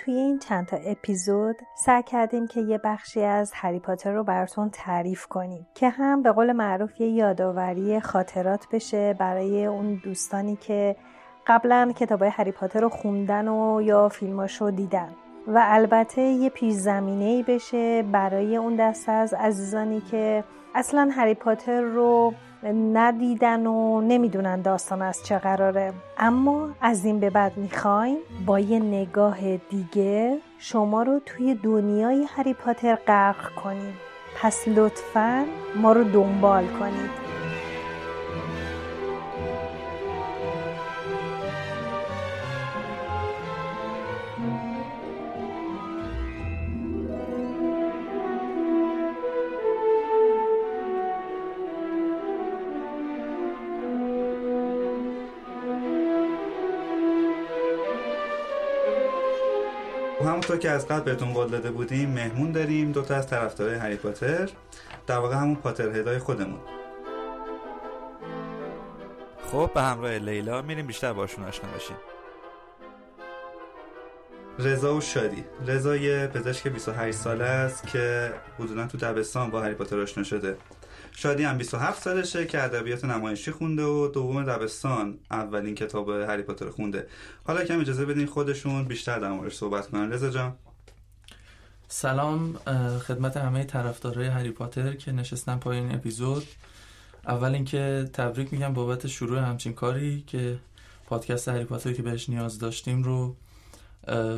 توی این چند تا اپیزود سعی کردیم که یه بخشی از هری پاتر رو براتون تعریف کنیم که هم به قول معروف یه یادآوری خاطرات بشه برای اون دوستانی که قبلا کتابای هری پاتر رو خوندن و یا فیلماش رو دیدن. و البته یه پیش زمینه بشه برای اون دست از عزیزانی که اصلا هری پاتر رو ندیدن و نمی‌دونن داستان از چه قراره. اما از این به بعد می‌خوایم با یه نگاه دیگه شما رو توی دنیای هری پاتر غرق کنیم. پس لطفا ما رو دنبال کنید. که از قبل بهتون قول داده بودیم مهمون داریم. دوتا از طرفدارای هری پاتر. در واقع همون پاتر هدای خودمون. خب به همراه لیلا میریم بیشتر باشون آشنا بشیم. رضا و شادی. رضا یه پزشک 28 ساله است که حدودا تو دبستان با هری پاتر آشنا شده. شادی هم 27 سالشه که ادبیات نمایشی خونده و دوم دبستان اولین کتاب هری پاتر خونده. حالا کم اجازه بدین خودشون بیشتر در موردش صحبت کنن. رضا جان. سلام خدمت همه طرفدارای هری پاتر که نشستن پایین اپیزود. اول اینکه تبریک میگم بابت شروع همچین کاری که پادکست هری پاتر که بهش نیاز داشتیم رو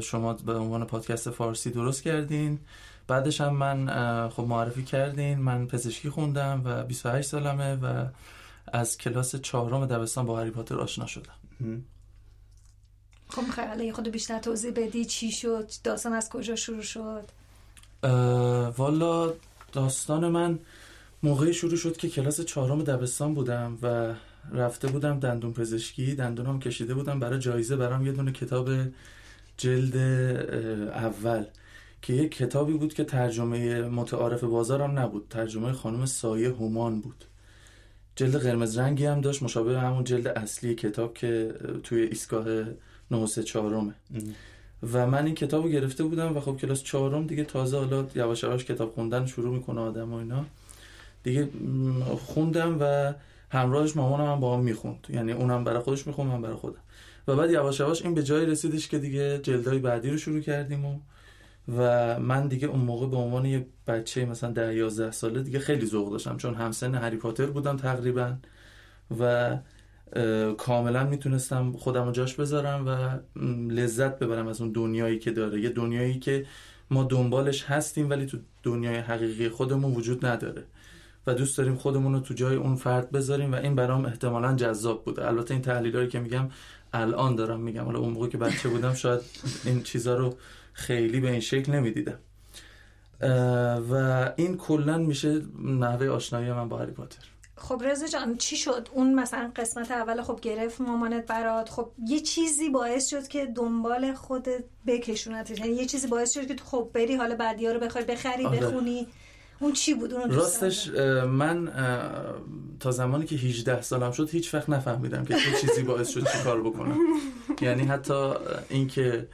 شما به عنوان پادکست فارسی درست کردین. بعدش هم من خب معرفی کردین من پزشکی خوندم و 28 سالمه و از کلاس چهارم دبستان با هری پاتر آشنا شدم. خب خیلی خود بیشتر توضیح بدی چی شد داستان از کجا شروع شد؟ والا داستان من موقعی شروع شد که کلاس چهارم دبستان بودم و رفته بودم دندون پزشکی. دندونم کشیده بودم برای جایزه برام یه دونه کتاب جلد اول. که یک کتابی بود که ترجمه متعارف بازارم نبود ترجمه خانم سایه هومان بود. جلد قرمز رنگی هم داشت مشابه همون جلد اصلی کتاب که توی ایستگاه 934 و من این کتاب رو گرفته بودم و خب کلاس چهارم دیگه تازه حالا یواش یواش کتاب خوندن شروع می‌کنه آدم و اینا. دیگه خوندم و همراهش مامانم هم با هم می‌خوند. یعنی اونم برای خودش می‌خوند من برای خودم. و بعد یواش یواش این به جایی رسیدش که دیگه جلدای بعدی رو شروع کردیم و و من دیگه اون موقع به عنوان یه بچه مثلا ده یازده ساله دیگه خیلی ذوق داشتم چون همسن هری پاتر بودم تقریبا و کاملا می‌تونستم خودم رو جاش بذارم و لذت ببرم از اون دنیایی که داره. یه دنیایی که ما دنبالش هستیم ولی تو دنیای حقیقی خودمون وجود نداره و دوست داریم خودمون رو تو جای اون فرد بذاریم و این برام احتمالا جذاب بوده. البته این تحلیلایی که میگم الان دارم میگم. حالا اون موقع که بچه بودم شاید این چیزا رو خیلی به این شکل نمی‌دیدم. و این کلا میشه نحوه آشنایی من با هری پاتر. خب رضا جان چی شد؟ اون مثلا قسمت اول خب گرفت مامانت برات. خب یه چیزی باعث شد که دنبال خودت بکشونتش یعنی یه چیزی باعث شد که تو خب بری حالا بعدیا رو بخوای بخری آره. بخونی. اون چی بود؟ اون راستش من تا زمانی که 18 سالم شد هیچ وقت نفهمیدم که چه چیزی باعث شد چی کار بکنم. یعنی حتی اینکه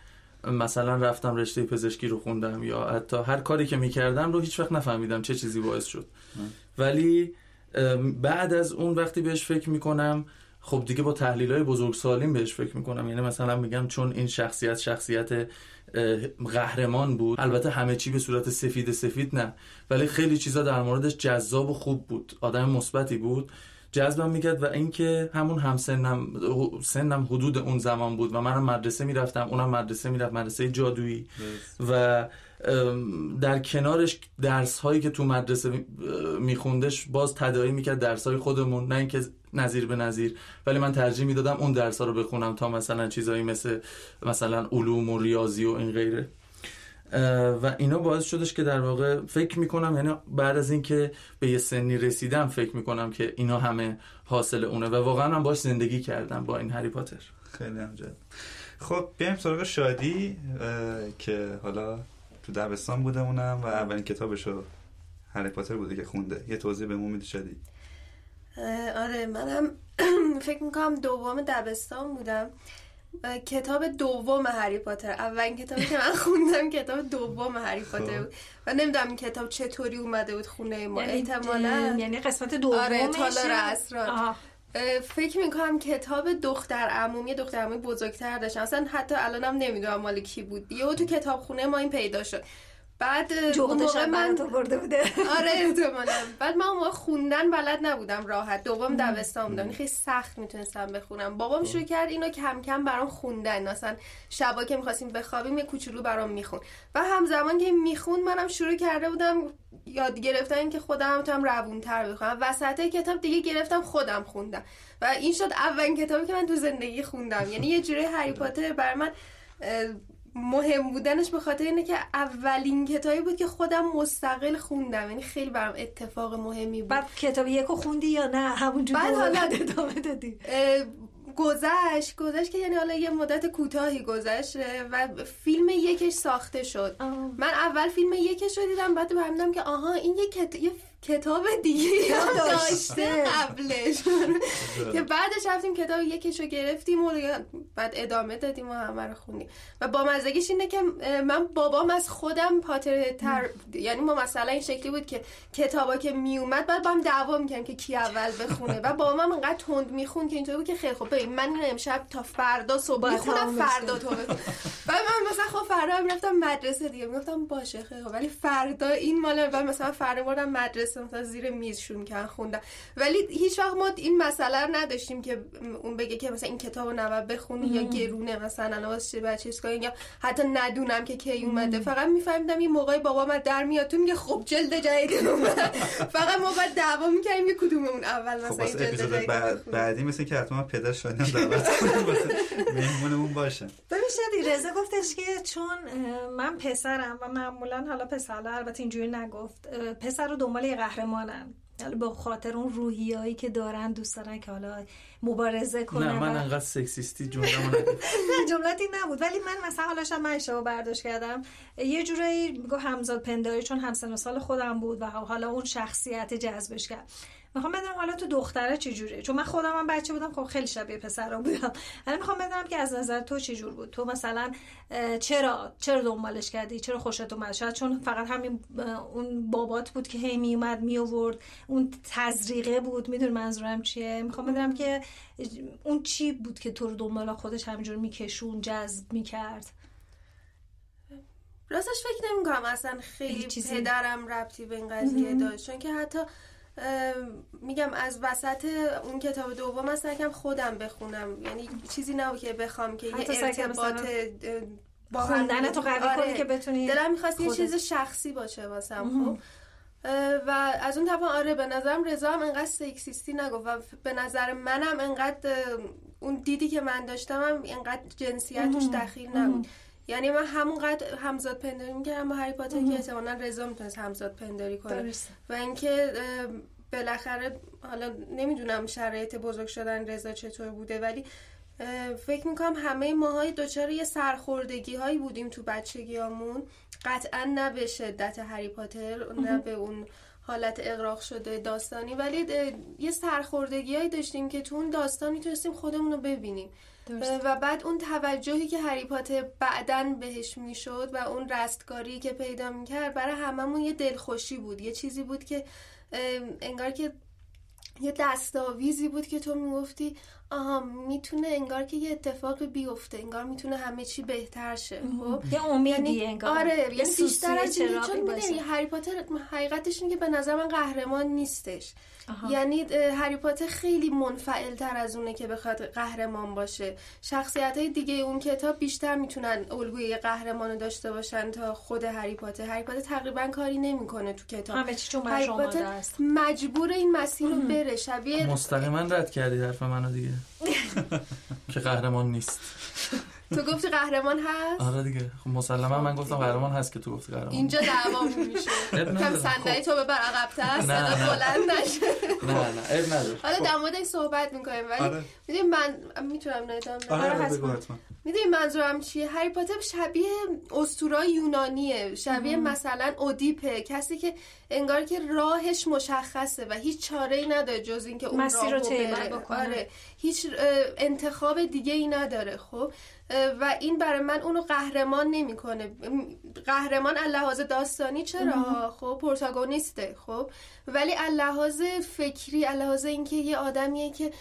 مثلا رفتم رشته پزشکی رو خوندم یا حتی هر کاری که می‌کردم رو هیچ وقت نفهمیدم چه چیزی باعث شد. ولی بعد از اون وقتی بهش فکر می‌کنم خب دیگه با تحلیل های بزرگ سالیم بهش فکر می‌کنم. یعنی مثلا میگم چون این شخصیت شخصیت قهرمان بود البته همه چی به صورت سفید سفید نه. ولی خیلی چیزا در موردش جذاب و خوب بود. آدم مثبتی بود. جذبم می‌کرد و اینکه همون همسنم سنم حدود اون زمان بود و منم مدرسه می‌رفتم اونم مدرسه می‌رفت مدرسه جادویی. و در کنارش درس هایی که تو مدرسه میخوندش باز تدایی می‌کرد درس های خودمون نه اینکه نظیر به نظیر. ولی من ترجیح می‌دادم اون درس ها رو بخونم تا مثلا چیزایی مثل مثلا علوم و ریاضی و این غیره. و اینا باعث شدش که در واقع فکر می‌کنم یعنی بعد از اینکه به یه سنی رسیدم فکر می‌کنم که اینا همه حاصل اونه و واقعا من باش زندگی کردم با این هری پاتر. خیلی همجد خب بیایم سراغ شادی که حالا تو دبستان بودمونم و اولین کتابشو هری پاتر بوده که خونده. یه توضیح به میدی شادی. آره منم فکر می‌کنم دوم دبستان بودم. کتاب دوم هری پاتر. اولین کتابی که من خوندم کتاب دوم هری پاتر خب. بود. و نمی‌دونم این کتاب چطوری اومده بود خونه ما. یعنی احتمالا یعنی قسمت دوم آره تالار اسرار فکر می‌کنم کتاب دختر عمومی دختر عمومی بزرگتر داشتم اصلا حتی الانم نمی‌دونم مال کی بود. یهو تو کتاب خونه ما این پیدا شد. بعد موقع من تو برده بوده. آره احتمالا. بعد من موقع خوندن بلد نبودم راحت. دوم دبستان بودم. خیلی سخت می‌تونستم بخونم. بابام شروع کرد اینو کم کم برام خوندن. مثلا شبا که می‌خواستیم بخوابیم یه کوچولو برام میخون و همزمان که می‌خوند منم شروع کرده بودم یاد گرفتن که خودم هم روونتر بخونم. وسط کتاب دیگه گرفتم خودم خوندم. و این شد اولین کتابی که من تو زندگی خوندم. یعنی یه جوری هری پاتر بر من مهم بودنش به خاطر اینه که اولین کتابی بود که خودم مستقل خوندم. یعنی خیلی برام اتفاق مهمی بود. بعد کتاب یکو خوندی یا نه؟ همونجور بعد حالا ادامه دادی. گذشت گذشت که یعنی حالا یه مدت کوتاهی گذشت و فیلم یکش ساخته شد. من اول فیلم یکش رو دیدم بعد فهمیدم که آها این یه, کت... یه کتاب دیگه داشته. قبلش. که بعدش رفتیم کتاب یکیشو گرفتیم و بعد ادامه دادیم و همه رو خوندیم. و با مزدگیش اینه که من بابام از خودم پاتر تر یعنی ما مثلا این شکلی بود که کتابا که میومد بعد با هم دعوا می‌کنیم که کی اول بخونه. و بابام هم انقدر تند میخون که اینطوری بود که خیلی خوب. من این امشب تا فردا صبح می‌خونم فردا تو بعد من مثلا خب فردا می‌رفتم مدرسه دیگه. می‌گفتم باشه خیلی خوب. ولی فردا این مال و مثلا فردا بردم مدرسه مثلا زیر میز شروع کردن خوندن. ولی هیچ وقت ما این مسئله رو نداشتیم که اون بگه که مثلا این کتاب رو نباید بخونی یا گرونه مثلا واسه بچه یا حتی ندونم که کی اومده. فقط میفهمیدم این موقع بابا من در میاد تو میگه خب جلد جدید اومد. فقط ما بعد دعوا می‌کردیم یه کدوممون اول خب، مثلا خب جلد بعد بعدی مثل که حتما پدر شدیم دعوت مهمونمون باشه. ببین شدی رضا گفتش که چون من پسرم و معمولا حالا پسر البته اینجوری نگفت پسر رو دنبال یه قهرمانن. یعنی با خاطر اون روحیایی که دارن دوست دارن که حالا مبارزه کنن نه من انقدر سکسیستی جمله نه جملتی نبود. ولی من مثلا حالا شاید من اشتباه برداشت کردم. یه جورایی میگو همزاد پنداری چون همسن و سال خودم بود و حالا اون شخصیت جذبش کرد. می‌خوام بدونم حالا تو دختره چه جوریه چون من خودم هم بچه بودم خب خیلی شبیه پسرا بودم. حالا می‌خوام بدونم که از نظر تو چه جور بود؟ تو مثلا چرا چرا دنبالش کردی؟ چرا خوشت اومد؟ شاید چون فقط همین اون بابات بود که هی میومد میآورد. اون تزریقه بود میدون منظورم چیه؟ می‌خوام بدونم که اون چی بود که تو رو دنبال خودش همینجور میکشون جذب می‌کرد؟ راستش فکر نمی کنم اصلا خیلی چیزی. پدرم ربطی به این قضیه داشت. چون که حتی میگم از وسط اون کتاب دوم سعی کردم خودم بخونم. یعنی چیزی نبود که بخوام که یه ارتباط با خوندن تو قوی آره. کنی که بتونی دلم می‌خواست یه. چیز شخصی باشه واسم خب. و از اون طرف آره به نظرم رضا هم انقدر سکسیستی نگفت و به نظر منم انقدر اون دیدی که من داشتم هم انقدر جنسیت توش دخیل نبود. یعنی من همونقدر همزاد پنداری می‌کردم با هری پاتر که احتمالا رضا می‌تونست همزاد پنداری کنه. و اینکه بالاخره حالا نمی‌دونم شرایط بزرگ شدن رضا چطور بوده ولی فکر می‌کنم همه ماهای دچار یه سرخوردگی هایی بودیم تو بچگیامون قطعا نه به شدت هری پاتر نه به اون حالت اقراق شده داستانی ولی یه سرخوردگی هایی داشتیم که تو اون داستان می‌تونستیم خودمون رو ببینیم. و بعد اون توجهی که هری پاتر بعدن بهش می‌شد و اون رستگاری که پیدا می‌کرد برای هممون یه دلخوشی بود. یه چیزی بود که انگار که یه دستاویزی بود که تو می‌گفتی آها می‌تونه انگار که یه اتفاق بیفته انگار می‌تونه همه چی بهتر شه خب؟ یه امیدی انگار آره یعنی بیشتر از چون. می‌دونی هری پاتر حقیقتش اینه که به نظر من قهرمان نیستش. آها. یعنی هری پاتر خیلی منفعل تر از اونه که بخواد قهرمان باشه. شخصیت های دیگه اون کتاب بیشتر می‌تونن الگوی قهرمان داشته باشن تا خود هری پاتر. هری پاتر تقریبا کاری نمی‌کنه تو کتاب. همه چی چون هری پاتر مجبور این مسیر رو بره. شبیه مستقیما رد کردی حرف منو دیگه. که قهرمان نیست تو گفتی قهرمان هست آره دیگه خب مسلما من گفتم قهرمان هست که تو گفتی قهرمان اینجا دعوامون میشه کم. صندلی خب. تو ببر عقب‌تر نه، صدا نه. بلند نشه نه نه عیب نداره حالا خب. در مورد این صحبت می‌کنیم ولی آره. می‌دونی من می‌تونم ندام آره آره حتما. می‌دونی منظورم چیه؟ هری پاتر شبیه اسطورای یونانیه. شبیه مثلا اودیپه کسی که انگار که راهش مشخصه و هیچ چاره ای نداره جز اینکه اون مسیر راه رو. بکنه. آره. هیچ اه، انتخاب دیگه ای نداره خب؟ و این برای من اونو قهرمان نمی‌کنه. قهرمان لحاظ داستانی چرا؟ خب پروتاگونیسته خب؟ ولی لحاظ فکری لحاظ اینکه یه آدمیه که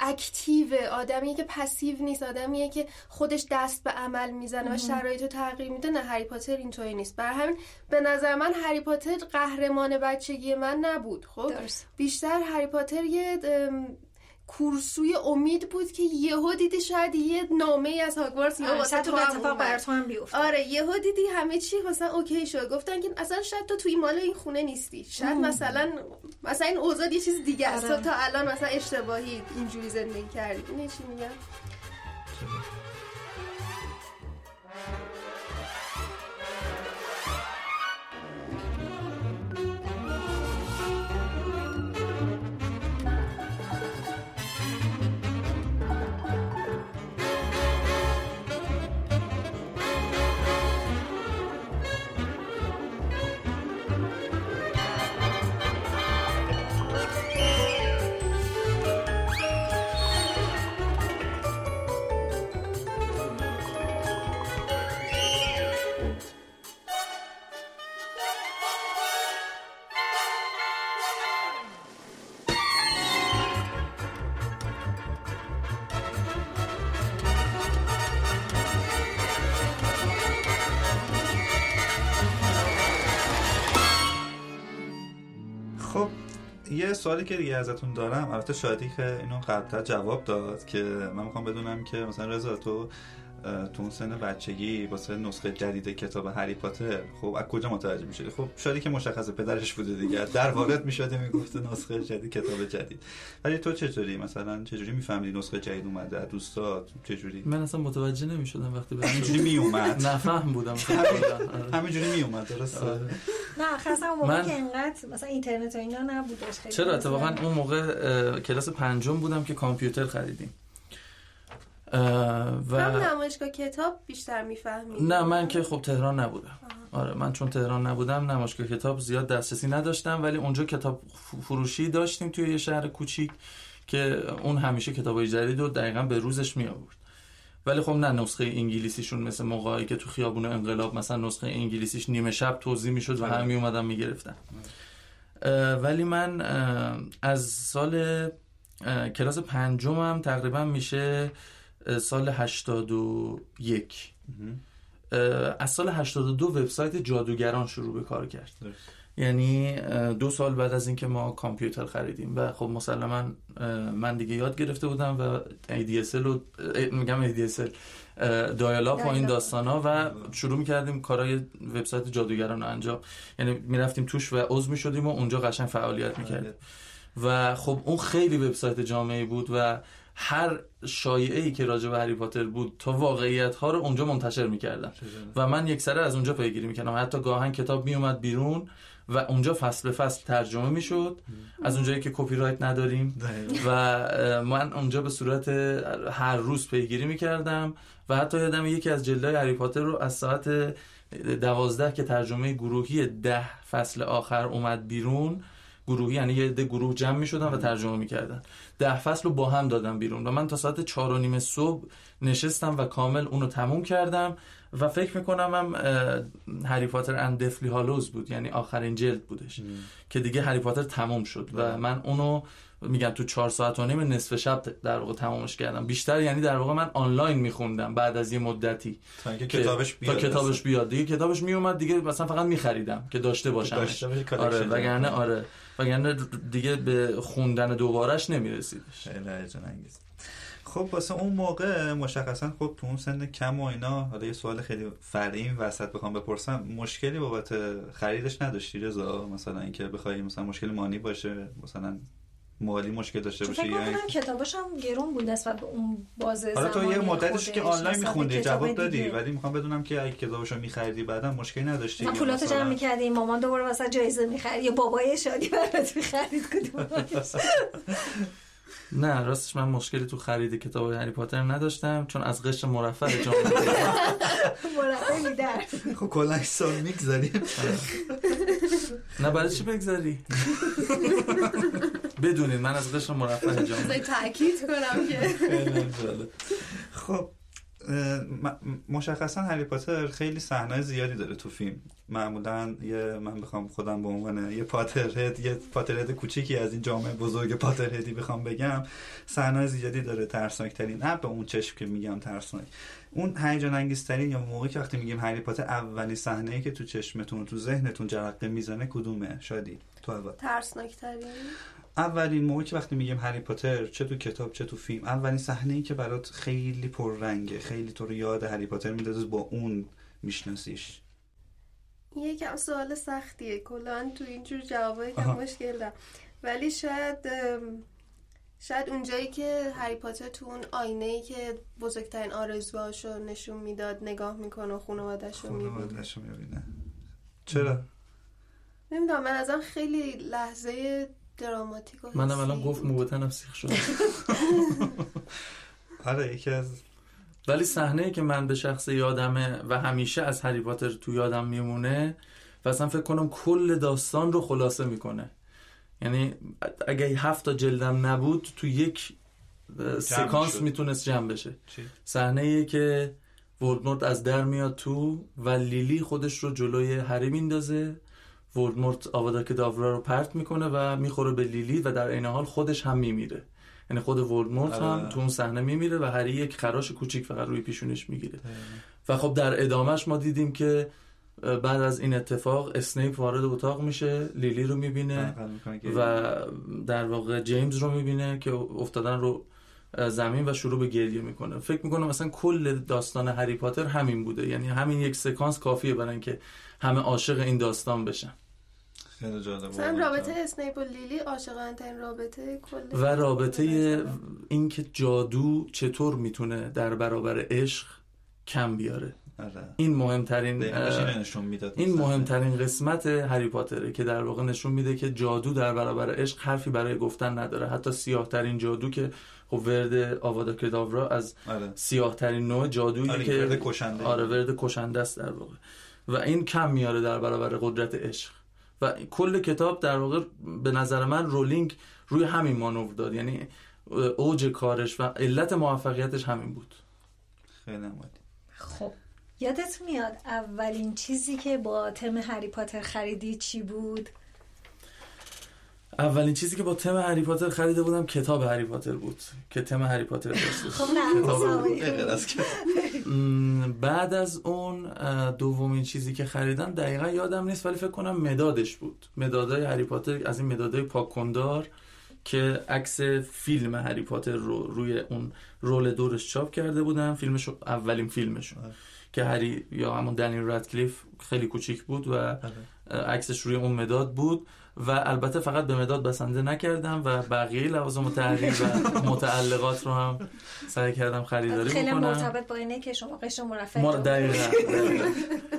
اکتیو آدمیه که پسیو نیست آدمیه که خودش دست به عمل می‌زنه و شرایط رو تغییر میده. نه هری پاتر اینطوری نیست. برای همین به نظر من هری پاتر قهرمان بچگی من نبود. خب؟ درست. بیشتر هری پاتر یه کورسوی امید بود که یهو دیدی شاید یه نامه ای از هاگوارتس یا آره، واسه شاید تو اتفاق. برای تو هم بیفته. آره یهو دیدی همه چی مثلا اوکی شد. گفتن که اصلا شاید تو توی مال این خونه نیستی. شاید مثلا مثلا این اوضاع یه چیز دیگه است. آره. تو تا الان مثلا اشتباهی اینجوری زندگی کردی. این چی میگم سوالی که دیگه ازتون دارم البته شادی که اینو قبلتر جواب داد که من می‌خوام بدونم که مثلا رضا تو تو اون سن بچگی واسه نسخه جدید کتاب هری پاتر خب از کجا متوجه می‌شدی؟ خب شادی که مشخصه پدرش بوده دیگه. در وارد می‌شده می‌گفته نسخه جدید کتاب جدید. ولی تو چطوری؟ مثلا چجوری میفهمیدی نسخه جدید اومده؟ از دوستات چجوری؟ من اصلا متوجه نمی‌شدم وقتی همینجوری میومد. نفهم بودم. همینجوری میومد درسته؟ آره. نه خاصا موقع من... که اینقدر مثلا اینترنت و اینا نبودش خیلی چرا؟ اتفاقا اون موقع کلاس پنجم بودم که کامپیوتر خریدیم. و هم نمایشگاه کتاب بیشتر می‌فهمید. نه من که خب تهران نبودم. آره من چون تهران نبودم نمایشگاه کتاب زیاد دسترسی نداشتم ولی اونجا کتاب فروشی داشتیم توی یه شهر کوچیک که اون همیشه کتابای جدید رو دقیقا به روزش می آورد ولی خب نه نسخه انگلیسیشون مثل موقعی که تو خیابون انقلاب مثلا نسخه انگلیسیش نیمه شب توضیح می‌شد و آره. همه می اومدن می‌گرفتن. ولی من از سال کلاس پنجمم تقریبا میشه سال 81 از سال 82 وبسایت جادوگران شروع به کار کرد. یعنی دو سال بعد از اینکه ما کامپیوتر خریدیم. و خب مسلما من دیگه یاد گرفته بودم و ADSL و میگم ADSL دایالاپ و این داستان ها و شروع می‌کردیم کارهای وبسایت جادوگران رو انجام. یعنی می‌رفتیم توش و عضو می‌شدیم و اونجا قشنگ فعالیت می‌کردیم. و خب اون خیلی وبسایت جامعه بود و هر شایعه ای که راجع به هری پاتر بود تا واقعیت ها رو اونجا منتشر می‌کردن. و من یک سره از اونجا پیگیری می‌کردم. حتی گاهن کتاب میومد بیرون و اونجا فصل به فصل ترجمه می‌شد. از اونجایی که کپی رایت نداریم و من اونجا به صورت هر روز پیگیری می‌کردم. و حتی یادم یکی از جلدهای هری پاتر رو از ساعت دوازده که ترجمه گروهی ده فصل آخر اومد بیرون گروهی یعنی یه ده گروه جمع می شدن و ترجمه می‌کردن. ده فصل رو با هم دادم بیرون و من تا ساعت چهار و نیم صبح نشستم و کامل اونو تموم کردم و فکر می‌کنم هم هری پاتر اند دفلی هالوز بود یعنی آخرین جلد بودش که دیگه هری پاتر تموم شد و بله. من اونو میگم تو چهار ساعت و نیم نصف شب در واقع تمامش کردم. بیشتر یعنی در واقع من آنلاین میخوندم بعد از یه مدتی. تا اینکه کتابش بیاد. تا کتابش بیاد. دیگه کتابش میومد دیگه مثلا فقط میخریدم که داشته باشم آره وگرنه آره. وگرنه دیگه به خوندن دوبارش نمیرسیدش. خب واسه اون موقع مشخصا خب تو اون سن کم و اینا حالا یه سوال خیلی فرعی وسط بخوام بپرسم. مشکلی بابت خریدش نداشتی رضا مثلا اینکه بخوای مثلا مشکل مانی باشه مثلا مالی مشکل داشته باشه فکر کنم کتابش هم گرون بود نسبت به اون بازه حالا تو یه مدتش که آنلاین میخوندی جواب دادی ولی می‌خوام بدونم که اگه کتابش رو میخریدی بعدا مشکلی نداشتی ما پولاتو جمع می‌کردیم مامان دوباره واسه جایزه می‌خرید یا بابای شادی برات می‌خرید کدوم نه راستش من مشکلی تو خرید کتاب هری پاتر نداشتم چون از قشر مرفع جام مرفع در خب کلا سال می‌گذاریم. نه برای چی بگذاری؟ بدونید من از قشر مرفع جام تاکید کنم که. خب مشخصا هری پاتر خیلی صحنه زیادی داره تو فیلم. معمولا یه من بخوام خودم به عنوان یه پاترهد یه پاترهد کوچیکی از این جامعه بزرگ پاترهدی بخوام بگم صحنه زیادی داره ترسناک ترین نه به اون چشم که میگم ترسناک. اون هیجان انگیزترین یا موقعی که وقتی میگیم هری پاتر اولی صحنه ای که تو چشمتون تو ذهنتون جرقه می‌زنه کدومه؟ شادی تو اول. ترسناک ترین اولین موقعی که وقتی میگیم هری پاتر چه تو کتاب چه تو فیلم اولین صحنه ای که برات خیلی پررنگه خیلی تو رو یاد هری پاتر میندازه با اون میشناسیش. یکم سوال سختیه. کلا تو اینجور جوابای کم مشکل دارم. ولی شاید شاید اونجایی که هری پاتر تو اون آینه ای که بزرگترین آرزوهاشو نشون می‌داد نگاه می‌کنه و خانوادهشو می‌بینه. چرا؟ نمی‌دونم من ازم خیلی لحظه دراماتیک و منم الان گفت موبتنم سیخ شد. آره یکی از ولی صحنه که من به شخص یادمه و همیشه از هری پاتر تو یادم میمونه و اصلا فکر کنم کل داستان رو خلاصه می‌کنه. یعنی اگه هفت تا جلدم نبود تو یک سکانس می‌تونست جمع بشه. صحنه که ولدمورت از در میاد تو و لیلی خودش رو جلوی هری میندازه. ولدمورت آوادا که داورا رو پرت می‌کنه و می‌خوره به لیلی و در این حال خودش هم میمیره. یعنی خود ولدمورت هم آره. تو اون صحنه میمیره و هری یک خراش کوچیک فقط روی پیشونش می‌گیره. و خب در ادامهش ما دیدیم که بعد از این اتفاق اسنیپ وارد اتاق میشه لیلی رو می‌بینه و در واقع جیمز رو می‌بینه که افتادن رو زمین و شروع به گریه می‌کنه. فکر می‌کنم مثلا کل داستان هری پاتر همین بوده. یعنی همین یک سکانس کافیه برای اینکه همه عاشق این داستان بشن. خیلی جالب مثلا رابطه اسنیپ و لیلی عاشقانه ترین رابطه کل و رابطه اینکه جادو چطور می‌تونه در برابر عشق کم بیاره آره. این مهمترین این. مهمترین قسمت هری پاتره که در واقع نشون میده که جادو در برابر عشق حرفی برای گفتن نداره حتی سیاه ترین جادو که خب ورد آوادا کداورا از آره. سیاه ترین نوع جادویی آره، که ورد کشنده. آره ورد کشنده است در واقع و این کم میاره در برابر قدرت عشق و کل کتاب در واقع به نظر من رولینگ روی همین مانور داد یعنی اوج کارش و علت موفقیتش همین بود خیلی عالی. خب یادت میاد اولین چیزی که با تم هری پاتر خریدی چی بود؟ اولین چیزی که با تم هری پاتر خریده بودم کتاب هری پاتر بود که تم هری پاتر داشت. خب م، بعد از اون دومین چیزی که خریدم دقیقا یادم نیست ولی فکر کنم مدادش بود. مدادای هری پاتر از این مدادای پاکندار که عکس فیلم هری پاتر رو روی اون رول دورش چاپ کرده بودم. فیلمش اولین فیلمشون که هری یا همون دنیل رادکلیف خیلی کوچیک بود و اه، عکسش روی اون مداد بود. و البته فقط به مداد بسنده نکردم و بقیه لوازم تحریر و متعلقات رو هم سعی کردم خریداری خیلی بکنم مرتبط با اینه که شما قشر مرفع ما تو- دقیقا, دقیقا.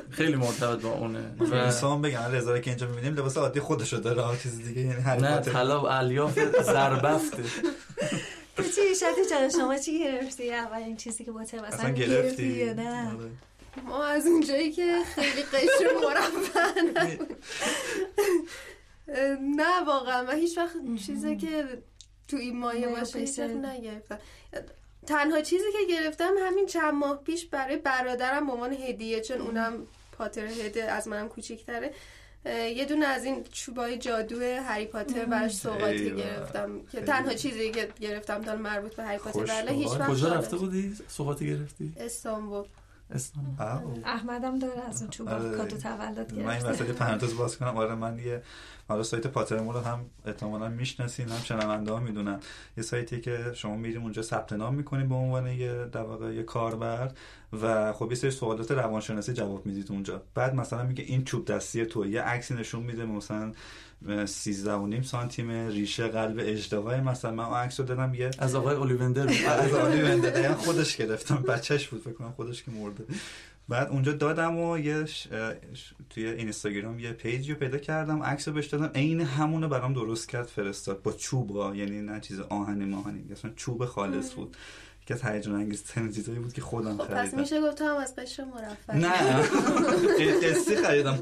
خیلی مرتبط با اونه و انسان بگم رضا رو که اینجا می‌بینیم لباس عادی خودشو داره چیز دیگه یعنی نه. طلا و الیاف زربفته تو چی شدی جان شما چی گرفتی اولین چیزی که با اصلا گرفتی یا نه آره. ما از اونجایی که خیلی قشر نبود. نه واقعا من هیچ وقت چیزی که تو این مایه باشه هیچ. نگرفتم تنها چیزی که گرفتم همین چند ماه پیش برای برادرم به عنوان هدیه چون اونم پاتر هده از منم کوچیکتره یه دونه از این چوبای جادو هری پاتر براش سوغاتی. گرفتم که. تنها چیزی که گرفتم تا مربوط به هری پاتر ولی هیچ سوغات. وقت کجا رفته بودی؟ سوغاتی گرفتی؟ استانبول. احمدم داره از اون چوبا آره. کادو تولد من این گرفته. وسط پرانتز باز کنم. آره من یه حالا سایت پاترمو رو هم احتمالاً می‌شناسین هم شنونده ها می‌دونن. یه سایتی که شما میریم اونجا ثبت نام می‌کنیم به عنوان یه در واقع یه کاربر و خب یه سری سوالات روانشناسی جواب می‌دید اونجا. بعد مثلا میگه این چوب دستی تو یه عکسی نشون میده مثلا 13 و نیم سانتیم ریشه قلب اجدهای مثلا. من اون عکس رو دادم یه از آقای اولیوندر. از دقیقا خودش گرفتم. بچهش بود فکر کنم خودش که مرده. بعد اونجا دادم و یه ش... ش- توی اینستاگرام یه page ی رو پیدا کردم. عکس رو بهش دادم. عین همونو برام درست کرد فرستاد. با چوب ها. یعنی نه چیز آهنی ماهنی اصلا چوب خالص بود. یکی از هیجان انگیز ترین چیزایی بود که خودم خب پس خریدم. میشه گفت تو هم از قشر مرفه نه. قسطی خریدم.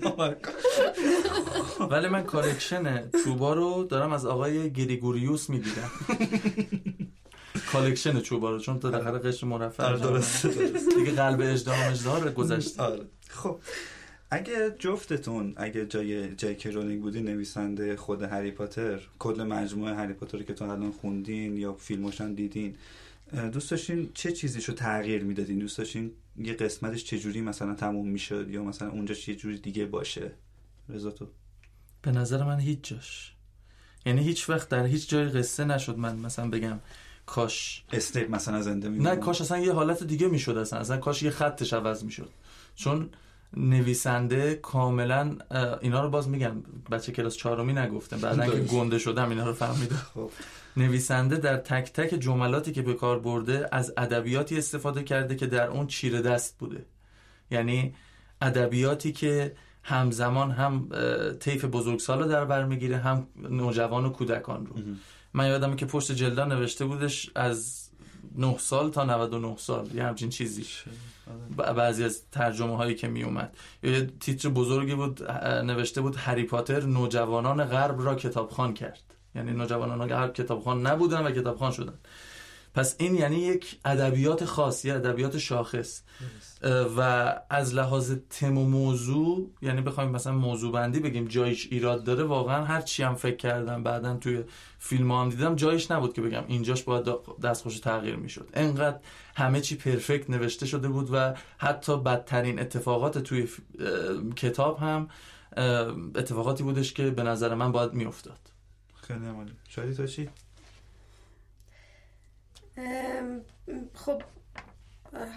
ولی من collection چوبا رو دارم از آقای گریگوریوس می‌دیدم. collection چوبا رو چون تا داخل قشر مرفه آره درسته. دیگه قلب اژدها مژدها رو گذشته. آره. خب اگه جفتتون اگه جای جی کی رولینگ بودی نویسنده خود هری پاتر کل مجموعه هری پاتر رو که تو الان خوندین یا فیلمش هم دیدین دوست داشتین چه چیزیشو تغییر می‌دادین؟ دوست داشتین یه قسمتش چجوری مثلا تموم می‌شد یا مثلا اونجا یه جوری دیگه باشه؟ رضا تو. به نظر من هیچ جاش. یعنی هیچ وقت در هیچ جای قصه نشد من مثلا بگم کاش. استیپ مثلا زنده میمون نه کاش اصلا یه حالت دیگه می‌شد اصلا. اصلا کاش یه خطش عوض می‌شد. چون نویسنده کاملا اینا رو باز میگم بچه کلاس چهارمی نگفتم بعدا که. گنده شدم اینا رو فهمیدم. خب. نویسنده در تک تک جملاتی که به کار برده از ادبیاتی استفاده کرده که در اون چیره دست بوده. یعنی ادبیاتی که همزمان هم طیف بزرگسال رو در بر می‌گیره هم نوجوان و کودکان رو. من یادمه که پشت جلدا نوشته بودش از 9 سال تا 99 سال یه همچین چیزی. بعضی از ترجمه هایی که می اومد یه تیتر بزرگی بود نوشته بود هری پاتر نوجوانان غرب را کتابخوان کرد. یعنی نوجوانان غرب کتابخوان نبودن و کتابخوان شدن. پس این یعنی یک ادبیات خاص یه ادبیات شاخص. و از لحاظ تم و موضوع یعنی بخوایم مثلا موضوع بندی بگیم جایش ایراد داره واقعا هر چی هم فکر کردم بعدا توی فیلم هم دیدم جایش نبود که بگم اینجاش باید دستخوش تغییر می‌شد. انقدر همه چی پرفکت نوشته شده بود و حتی بدترین اتفاقات توی ف- اه، کتاب هم اه، اتفاقاتی بودش که به نظر من باید میافتاد. خیلی عالی. شادی تو چی؟ خب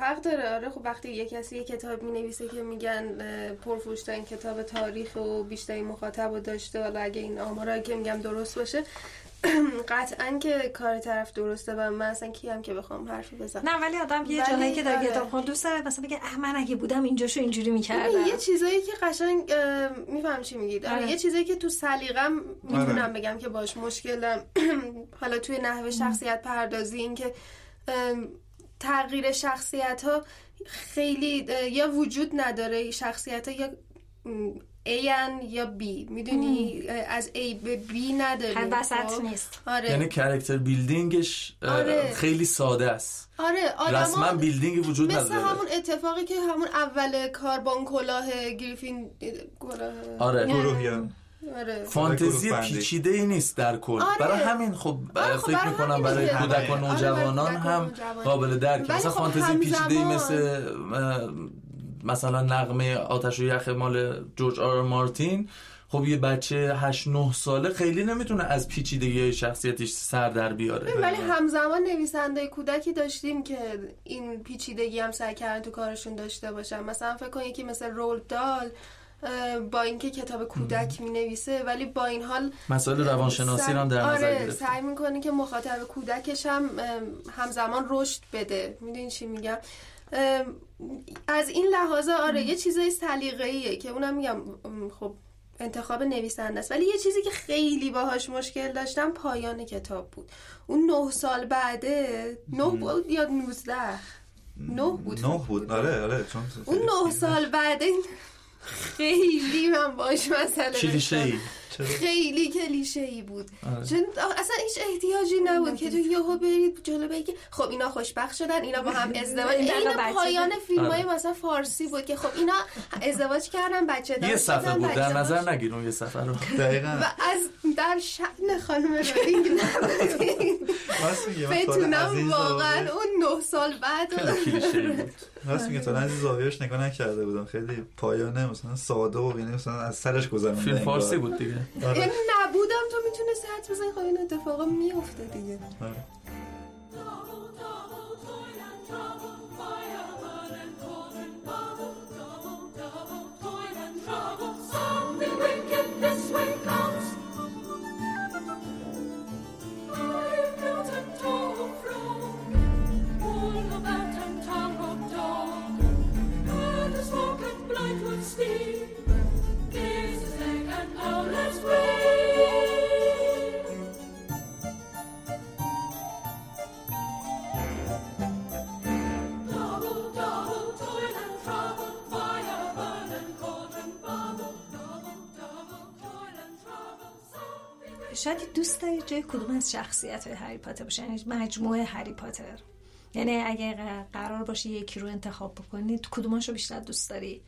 حق داره. آره خب وقتی یه کسی یه کتاب می نویسه که میگن پرفروشترین کتاب تاریخ و بیشترین مخاطب و داشته حالا اگه این آمارایی که میگم درست باشه قطعا که کار طرف درسته و من اصلا کیم که بخوام حرفی بزنم نه ولی آدم یه جایی که در کتاب خون دوست داره مثلا بگه من اگه بودم اینجاشو اینجوری می‌کردم یه چیزایی که قشنگ میفهم چی میگید آره. آره. یه چیزایی که تو سلیقم می‌تونم آره. بگم که باش مشکل دارم حالا توی نحوه شخصیت پردازی این که تغییر شخصیت ها خیلی یا وجود نداره شخصیت ها یا A ان یا B می‌دونی از A به B نداره وسط خب؟ نیست. آره. یعنی character building ش آره. خیلی ساده است. آره رسما building وجود نداره. مثل همون اتفاقی که همون اول کاربان کلاه گریفین کلاه. آره. گروه آره. فانتزی پیچیده ای نیست در کل. آره. برای همین خب آره خب فکر می‌کنم برای کودک و آره، نوجوانان هم قابل درک. مثلا خب فانتزی پیچیده ای مثل مثلا نغمه آتش و یخ مال جورج آر مارتین خب یه بچه 8 9 ساله خیلی نمی‌تونه از پیچیدگی شخصیتش سر در بیاره. ولی همزمان نویسنده کودکی داشتیم که این پیچیدگی هم سعی کردن تو کارشون داشته باشن. مثلا فکر کن یکی مثل رول دال با اینکه کتاب کودک می نویسه ولی با این حال مسائل روانشناسی هم در نظر آره سعی می‌کنه که مخاطب کودکش هم همزمان رشد بده. می‌دونی چی میگم؟ از این لحاظ آره یه چیزای سلیقه‌ایه که اونم میگم خب انتخاب نویسنده است. ولی یه چیزی که خیلی باهاش مشکل داشتم پایان کتاب بود. اون نه سال بعده نه بود یا نوزده؟ نه بود. نه بود. آره آره چون اون نه سال بعده خیلی من باش مسئله کلیشه خیلی کلیشه ای بود. آره. چون اصلا هیچ احتیاجی نبود که تو یهو برید جلو بگی خب اینا خوشبخت شدن اینا با هم ازدواج این پایان فیلم های آره. مثلا فارسی بود که خب اینا ازدواج کردن بچه دارن یه صفحه بود در نظر نگیر اون یه صفحه رو. دقیقاً. و از در شأن خانم رولینگ بتونم واقعا اون نه سال بعد راست میگه تا از زاویهش نگاه نکرده بودم. خیلی پایانه مثلا ساده و یعنی مثلا از سرش گذرونده فیلم فارسی بود دیگه. آره. یعنی نبودم تو می‌تونه حد بزنی خب این اتفاقا میفته دیگه آره. شاید دوست داری جای کدوم از شخصیت های هری پاتر باشه یعنی مجموعه هری پاتر. یعنی اگه قرار باشه یکی رو انتخاب بکنی کدوماشو بیشتر دوست داری؟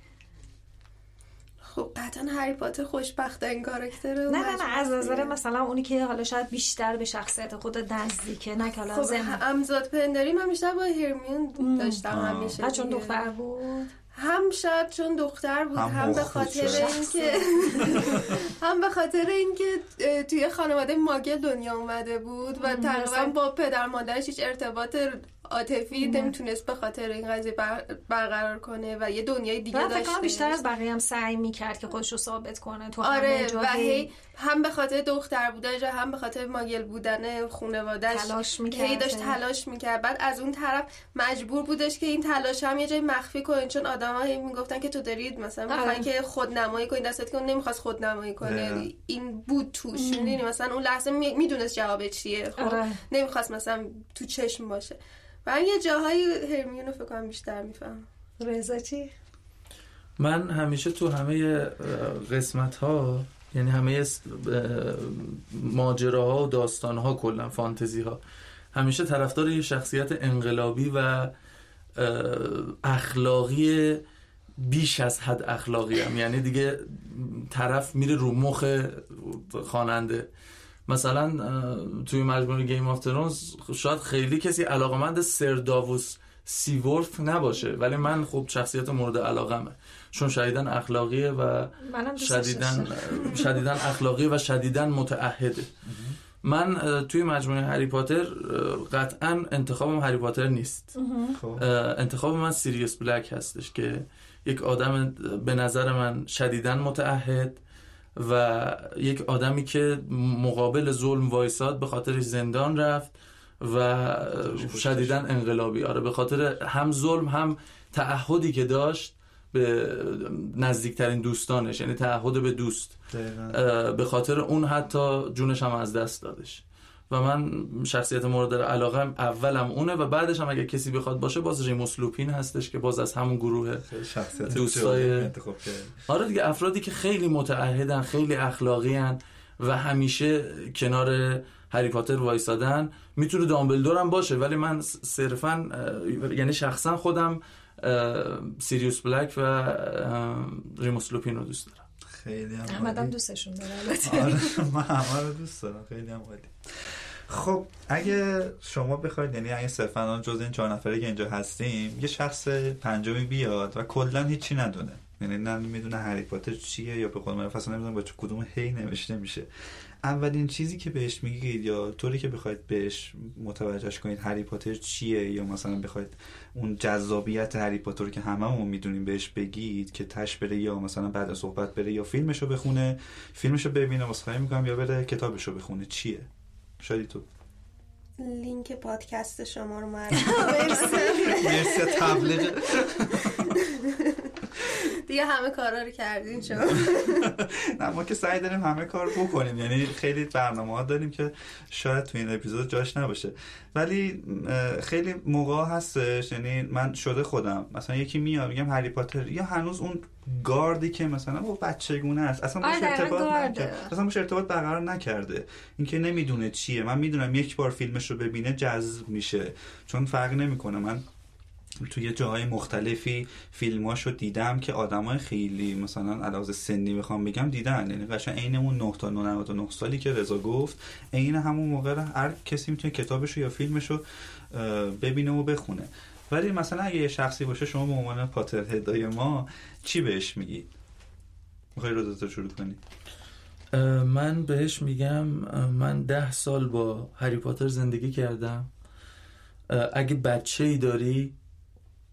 خب قطعا هری پاتر خوشبخت این کاراکتر نه نه نه از نظر مثلا اونی که حالا شاید بیشتر به شخصیت خود نزدیکه نه که خب امزاد پنداری من بیشتر با هرمیون داشتم همیشه چون دختر بود؟ هم شاید چون دختر بود هم, به خاطر اینکه هم به خاطر اینکه توی خانواده ماگل دنیا اومده بود و تقریبا با پدر مادرش هیچ ارتباط عاطفی نمی‌تونست به خاطر این قضیه برقرار کنه و یه دنیای دیگه داشته بیشتر از بقیه هم سعی می‌کرد که خودش رو ثابت کنه تو آره و هی هم به خاطر دختر بودن هم به خاطر ماگل بودن خانواده‌اش تلاش می‌کرد داشت تلاش می‌کرد. بعد از اون طرف مجبور بودش که این تلاش هم یه جای مخفی کنه چون آدما می‌گفتن که تو دارید مثلا آره. که خودنمایی کنی دستت که نمی‌خواست خودنمایی کنه. این بود توش. می‌دونی مثلا اون لحظه می‌دونست جواب چیه. خب آره. نمی‌خواست مثلا تو چشم باشه. من یه جاهای هرمیون فکر کنم بیشتر میفهم رضا چی؟ من همیشه تو همه قسمت ها یعنی همه ماجراها و داستانها کلا فانتزی ها همیشه طرفدار یه شخصیت انقلابی و اخلاقی بیش از حد اخلاقی هم. یعنی دیگه طرف میره رو مخ خواننده. مثلا توی مجموعه Game of Thrones شاید خیلی کسی علاقمند سر داووس سیورف نباشه ولی من خب شخصیت مورد علاقمه. چون شدیدن اخلاقیه و شدیدن شدیدن اخلاقی و شدیدن متعهده. من توی مجموعه هری پاتر قطعا انتخابم هری پاتر نیست. خب. انتخاب من سیریوس بلک هستش که یک آدم به نظر من شدیدن متعهد و یک آدمی که مقابل ظلم وایساد به خاطر زندان رفت و شدیدن انقلابی. آره به خاطر هم ظلم هم تعهدی که داشت به نزدیکترین دوستانش یعنی تعهد به دوست. به خاطر اون حتی جونش هم از دست دادش. و من شخصیت مورد علاقه اولم اونه و بعدش هم اگه کسی بخواد باشه باز ریموس لوپین هستش که باز از همون گروه دوستای آره دیگه افرادی که خیلی متعهدن خیلی اخلاقی هن و همیشه کنار هری پاتر وایسادن می‌تونه دامبلدور هم باشه. ولی من صرفا یعنی شخصا خودم سیریوس بلک و ریموس لوپین رو دوست دارم. خیلی هم احمدم دوستشون داره آره من همه رو دوست دارم. خیلی هم عالی. خب اگه شما بخواید یعنی اگه صرفا جز این چهار نفره که اینجا هستیم یه شخص پنجمی بیاد و کلا هیچی ندونه. یعنی نه می‌دونه هری پاتر چیه یا به قول معروف اصلا نمی‌دونه با کدوم هی نوشته میشه. اولین چیزی که بهش میگید یا طوری که بخواید بهش متوجهش کنید هری پاتر چیه؟ یا مثلا بخواید اون جذابیت هری پاتر رو که هممون می‌دونیم بهش بگید که تش بره یا مثلا بعد صحبت بره یا فیلمشو بخونه فیلمشو ببینه واسه می‌کنم یا بره کتابشو بخونه چیه؟ شادی تو. لینک پادکست شما رو مرسی تبلیغ. دیگه همه کارا رو کردیم شما نه ما که سعی داریم همه کار بکنیم. یعنی خیلی برنامه ها داریم که شاید تو این اپیزود جاش نباشه. ولی خیلی موقع هستش. یعنی من شده خودم. مثلا یکی میاد میگم هری پاتر. یا هنوز اون گاردی که مثلا با بچگونه است. اصلا باش آره، ارتباط نکرده اصلا باش ارتباط برقرار نکرده. اینکه نمی‌دونه چیه. من می‌دونم یک بار فیلمش رو ببینه جذب میشه. چون فرق نمی‌کنه. من توی جاهای مختلفی فیلماش رو دیدم که آدمای خیلی مثلا علاوه سنی بخوام بگم دیدن. یعنی قشنگ عین اون 9 تا 99 سالی که رضا گفت عین همون موقع هر کسی می‌تونه کتابش رو یا فیلمش رو ببینه و بخونه. ولی مثلا اگه یه شخصی باشه شما به عنوان پاتر هدای ما چی بهش میگی می‌خوای رو تو شروع کنی؟ من بهش میگم من ده سال با هری پاتر زندگی کردم. اگه بچه ای داری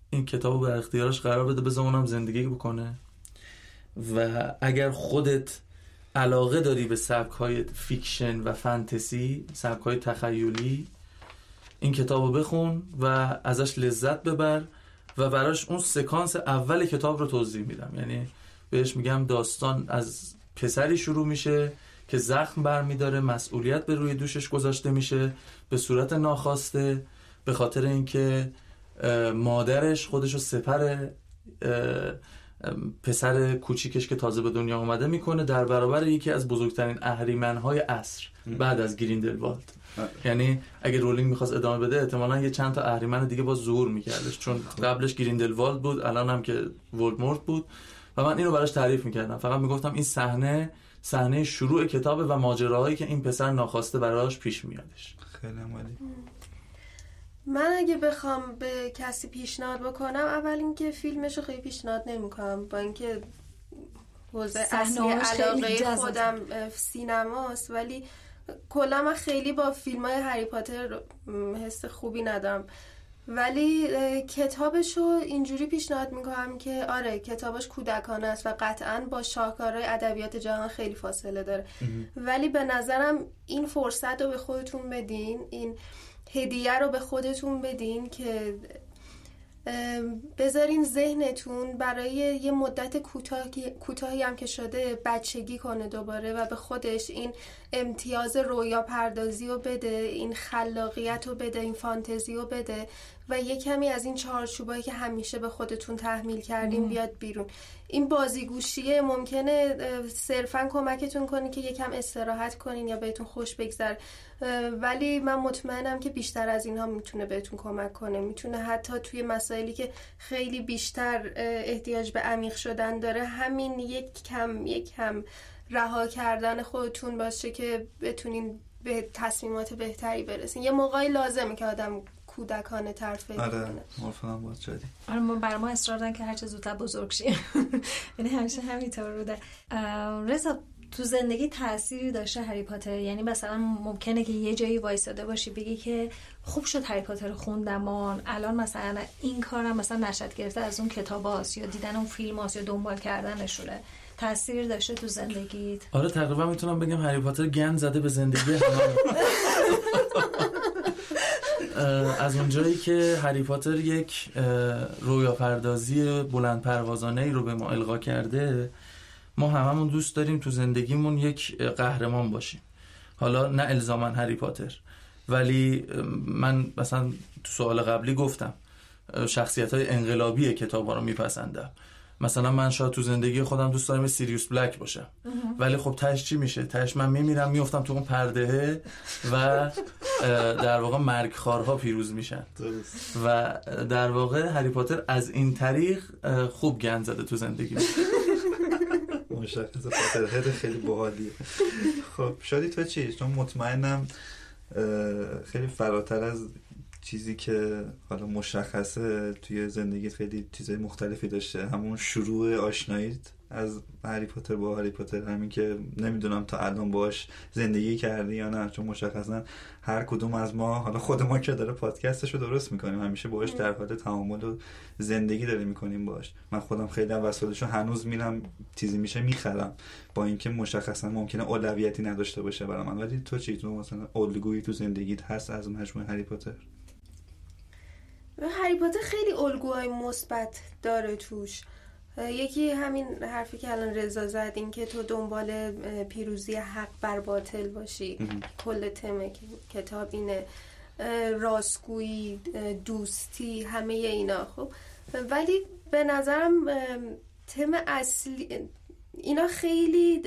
این کتاب به اختیارش قرار بده بذار اونم زندگی بکنه. و اگر خودت علاقه داری به سبک های fiction و فانتزی سبک های تخیلی این کتاب رو بخون و ازش لذت ببر و براش اون سکانس اول کتاب رو توضیح میدم. یعنی بهش میگم داستان از پسری شروع میشه که زخم برمیداره مسئولیت به روی دوشش گذاشته میشه به صورت ناخواسته به خاطر اینکه مادرش خودش رو سپر پسر کوچیکش که تازه به دنیا آمده می‌کنه در برابر یکی از بزرگترین اهریمنهای عصر بعد از گریندلوالد. یعنی اگه رولینگ می‌خواست ادامه بده احتمالا یه چند تا اهریمن دیگه با ظهور میکردش. چون قبلش گریندلوالد بود الان هم که ولدمورت بود. و من اینو براش تعریف می‌کردم. فقط می‌گفتم این صحنه صحنه شروع کتابه و ماجراهایی که این پسر ناخواسته براش پیش میادش. خیلی عمالی من اگه بخوام به کسی پیشنهاد بکنم اول اینکه فیلمش رو خیلی پیشنهاد نمی‌کنم. با اینکه حوزه اصلی علاقه خودم سینماست ولی کلا من خیلی با فیلم های هری پاتر حس خوبی ندارم. ولی کتابش رو اینجوری پیشنهاد می‌کنم که آره کتابش کودکانه است و قطعا با شاهکارهای ادبیات جهان خیلی فاصله داره. ولی به نظرم این فرصت رو به خودتون بدین. این هدیه رو به خودتون بدین که بذارین ذهنتون برای یه مدت کوتاهی هم که شده بچگی کنه دوباره و به خودش این امتیاز رویا پردازی رو بده این خلاقیت رو بده این فانتزی رو بده. و یه کمی از این چارچوبایی که همیشه به خودتون تحمیل کردین بیاد بیرون. این بازیگوشیه ممکنه صرفا کمکتون کنه که یکم استراحت کنین یا بهتون خوش بگذر ولی من مطمئنم که بیشتر از اینها می‌تونه بهتون کمک کنه. می‌تونه حتی توی مسائلی که خیلی بیشتر احتیاج به عمیق شدن داره همین یک کم یک کم رها کردن خودتون باشه که بتونین به تصمیمات بهتری برسین. یه موقعی لازمه که آدم کودکانه تر فکر آره موافقم باز شدی آره ما بر ما اصرار که هرچه زودتر بزرگ شیم یعنی همیشه همینطور بوده. رضا تو زندگی تأثیری داشته هری پاتر؟ یعنی مثلا ممکنه که یه جایی وایساده باشی بگی که خوب شد هری پاتر خوندم الان مثلا این کارم مثلا نشد گرفته از اون کتاب هاست یا دیدن اون فیلم هاست یا دنبال کردنشونه. تاثیر داشته تو زندگیت؟ آره تقریبا می‌تونم بگم هری پاتر گند زده به زندگی از اونجایی که هری پاتر یک رویا پردازی بلند پروازانه ای رو به ما القا کرده ما هممون دوست داریم تو زندگیمون یک قهرمان باشیم. حالا نه الزاما هری پاتر ولی من مثلا تو سوال قبلی گفتم شخصیت های انقلابی کتاب ها رو میپسندم. مثلا من شاید تو زندگی خودم دوست دارم سیریوس بلک باشم ولی خب تش چی میشه؟ تش من میمیرم میفتم تو اون پردهه و در واقع مرگ خارها پیروز میشن. و در واقع هری پاتر از این طریق خوب گند زده تو زندگی. مشخص پاترهد خیلی باحالیه. خب شادی تو چی؟ چون مطمئنم خیلی فراتر از چیزی که حالا مشخصه توی زندگیت خیلی چیزای مختلفی داشته. همون شروع آشناییت از هری پاتر با هری پاتر. همین که نمی‌دونم تا الان باش زندگی کردی یا نه چون مشخصا هر کدوم از ما حالا خود ما که داره پادکستش رو درست می‌کنیم همیشه باش در حال تعامل و زندگی داره می‌کنیم باش من خودم خیلی هم وسایلشو هنوز میرم چیزی میشه می‌خرم. با اینکه مشخصا ممکنه اولویتی نداشته باشه برای من. ولی تو چی؟ تو مثلا الگویی تو زندگیت هست از مجموعه هری پاتر؟ هری پاتر خیلی الگوهای مثبت داره توش. یکی همین حرفی که الان رضا زد این که تو دنبال پیروزی حق بر باطل باشی. کل تم کتاب اینه. راستگویی دوستی همه اینا خب. ولی به نظرم تم اصلی اینا خیلی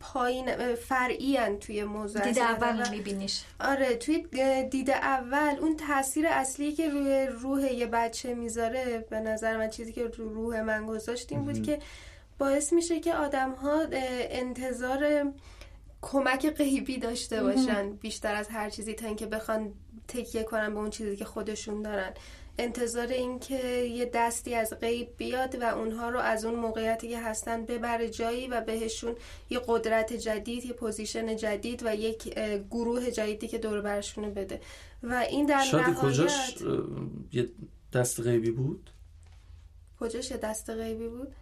پایین فرعی توی موضوع دید اول میبینیش. آره توی دید اول اون تاثیر اصلی که روی روح یه بچه می‌ذاره به نظر من چیزی که رو روح من گذاشتیم بود که باعث میشه که آدم ها انتظار کمک غیبی داشته باشن بیشتر از هر چیزی تا اینکه بخوان تکیه کنن به اون چیزی که خودشون دارن. انتظار این که یه دستی از غیب بیاد و اونها رو از اون موقعیتی که هستن ببره جایی و بهشون یه قدرت جدید یه پوزیشن جدید و یک گروه جدیدی که دور برشونه بده و این در نهایت کجاش یه دست غیبی بود؟ کجاش یه دست غیبی بود؟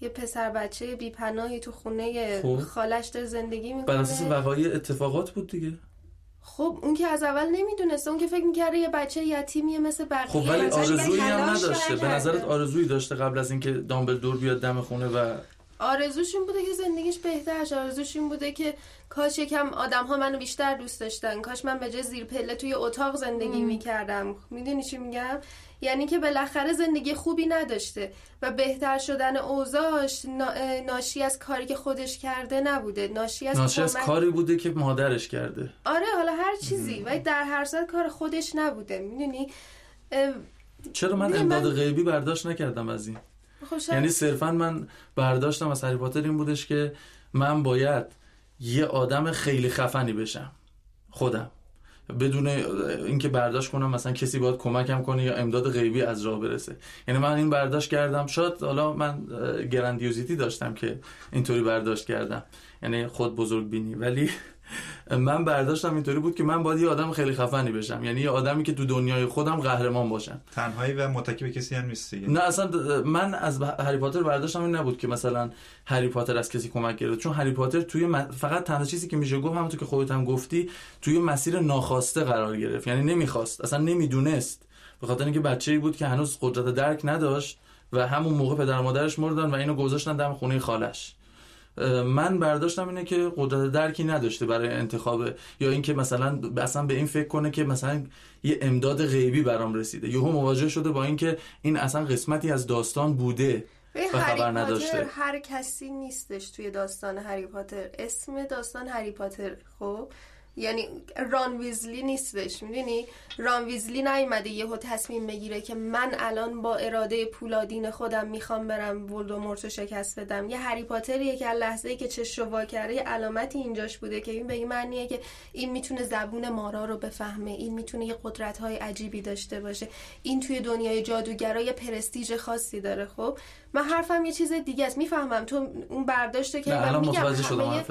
یه پسر بچه بیپناهی تو خونه خوب. خالش داره زندگی می‌کنه بر اساس وقایع اتفاقات بود دیگه خب اون که از اول نمی‌دونسته اون که فکر می‌کرده یه بچه یتیمیه مثل بقیه خب ولی آرزویی هم نداشته. به نظرت آرزویی داشته قبل از اینکه دامبلدور بیاد دم خونه و آرزوش این بوده که زندگیش بهتر شه. آرزوش این بوده که کاش یکم آدم ها منو بیشتر دوست داشتن. کاش من به جای زیر پله توی اتاق زندگی می‌کردم. می‌دونی چی میگم؟ یعنی که بالاخره زندگی خوبی نداشته و بهتر شدن اوضاعش ناشی از کاری که خودش کرده نبوده. ناشی از, ناشی از کاری بوده که مادرش کرده. آره حالا هر چیزی. ولی در هر صورت کار خودش نبوده. می‌دونی؟ چرا من امداد غیبی برداشت نکردم از این؟ خب یعنی صرفا من برداشتم از هری این بودش که من باید یه آدم خیلی خفنی بشم. خودم. بدون اینکه برداشت کنم مثلا کسی باید کمکم کنه یا امداد غیبی از راه برسه. یعنی من این برداشت کردم. شاید حالا من گرندیوزیتی داشتم که اینطوری برداشت کردم. یعنی خود بزرگ بینی ولی من برداشتم اینطوری بود که من باید یه آدم خیلی خفنی بشم. یعنی یه آدمی که تو دنیای خودم قهرمان باشم. تنهایی و متکی به کسی هم نیستی. نه اصلا من از هری پاتر برداشتم این نبود که مثلا هری پاتر از کسی کمک گرفت. چون هری پاتر توی فقط تنها چیزی که میشه گفت همونطور که خودت هم گفتی توی مسیر ناخواسته قرار گرفت. یعنی نمی‌خواست اصلا نمی‌دونست. به خاطر اینکه بچه‌ای بود که هنوز قدرت درک نداشت و همون موقع پدر مادرش مردن و اینو گذاشتن دم خونه خالش. من برداشتم اینه که قدرت درکی نداشته برای انتخاب یا اینکه مثلا اصلا به این فکر کنه که مثلا یه امداد غیبی برام رسیده. یهو مواجه شده با اینکه این اصلا قسمتی از داستان بوده و خبر نداشته. هر کسی نیستش توی داستان هری پاتر. اسم داستان هری پاتر خب؟ یعنی ران ویزلی نیستش می‌دونی؟ ران ویزلی نیومده یهو تصمیم بگیره که من الان با اراده پولادین خودم می‌خوام برم ولدمورت رو شکست بدم. یه هری پاتریه که لحظه ای که چش رو کرده یه علامتی اینجاش بوده که این به این معنیه که این می‌تونه زبون مارا رو بفهمه این می‌تونه یه قدرت های عجیبی داشته باشه. این توی دنیای جادوگرای پرستیژ خاصی داره خب؟ من حرفم یه چیز دیگه است. می‌فهمم. تو اون برداشته که من میگم همه,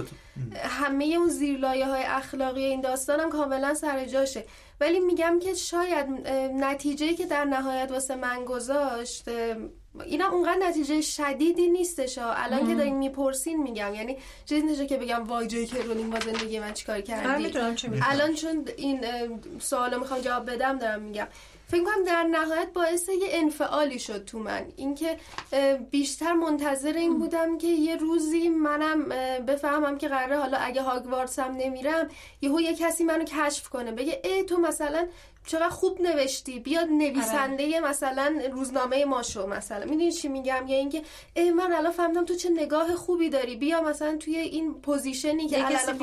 همه اون زیرلایه های اخلاقی این داستانم کاملا سر جاشه. ولی میگم که شاید نتیجه که در نهایت واسه من گذاشت اینا اونقدر نتیجه شدیدی نیستش الان که دارین می‌پرسین میگم. یعنی چیزی نشه که بگم وای جای که رولینگ با زندگی من چیکار کردی. الان چون این سوالو می‌خوام جواب بدم دارم میگم. فکر کنم در نهایت باعث یه انفعالی شد تو من. اینکه بیشتر منتظر این بودم که یه روزی منم بفهمم که قراره حالا اگه هاگوارتس هم نمیرم یهو یه کسی منو کشف کنه. بگه ای تو مثلا چقدر خوب نوشتی. بیاد نویسنده آره. مثلا روزنامه ما شو مثلا. می‌دونی چی میگم؟ یا اینکه ای من الان فهمیدم تو چه نگاه خوبی داری. بیا مثلا توی این position ی که الان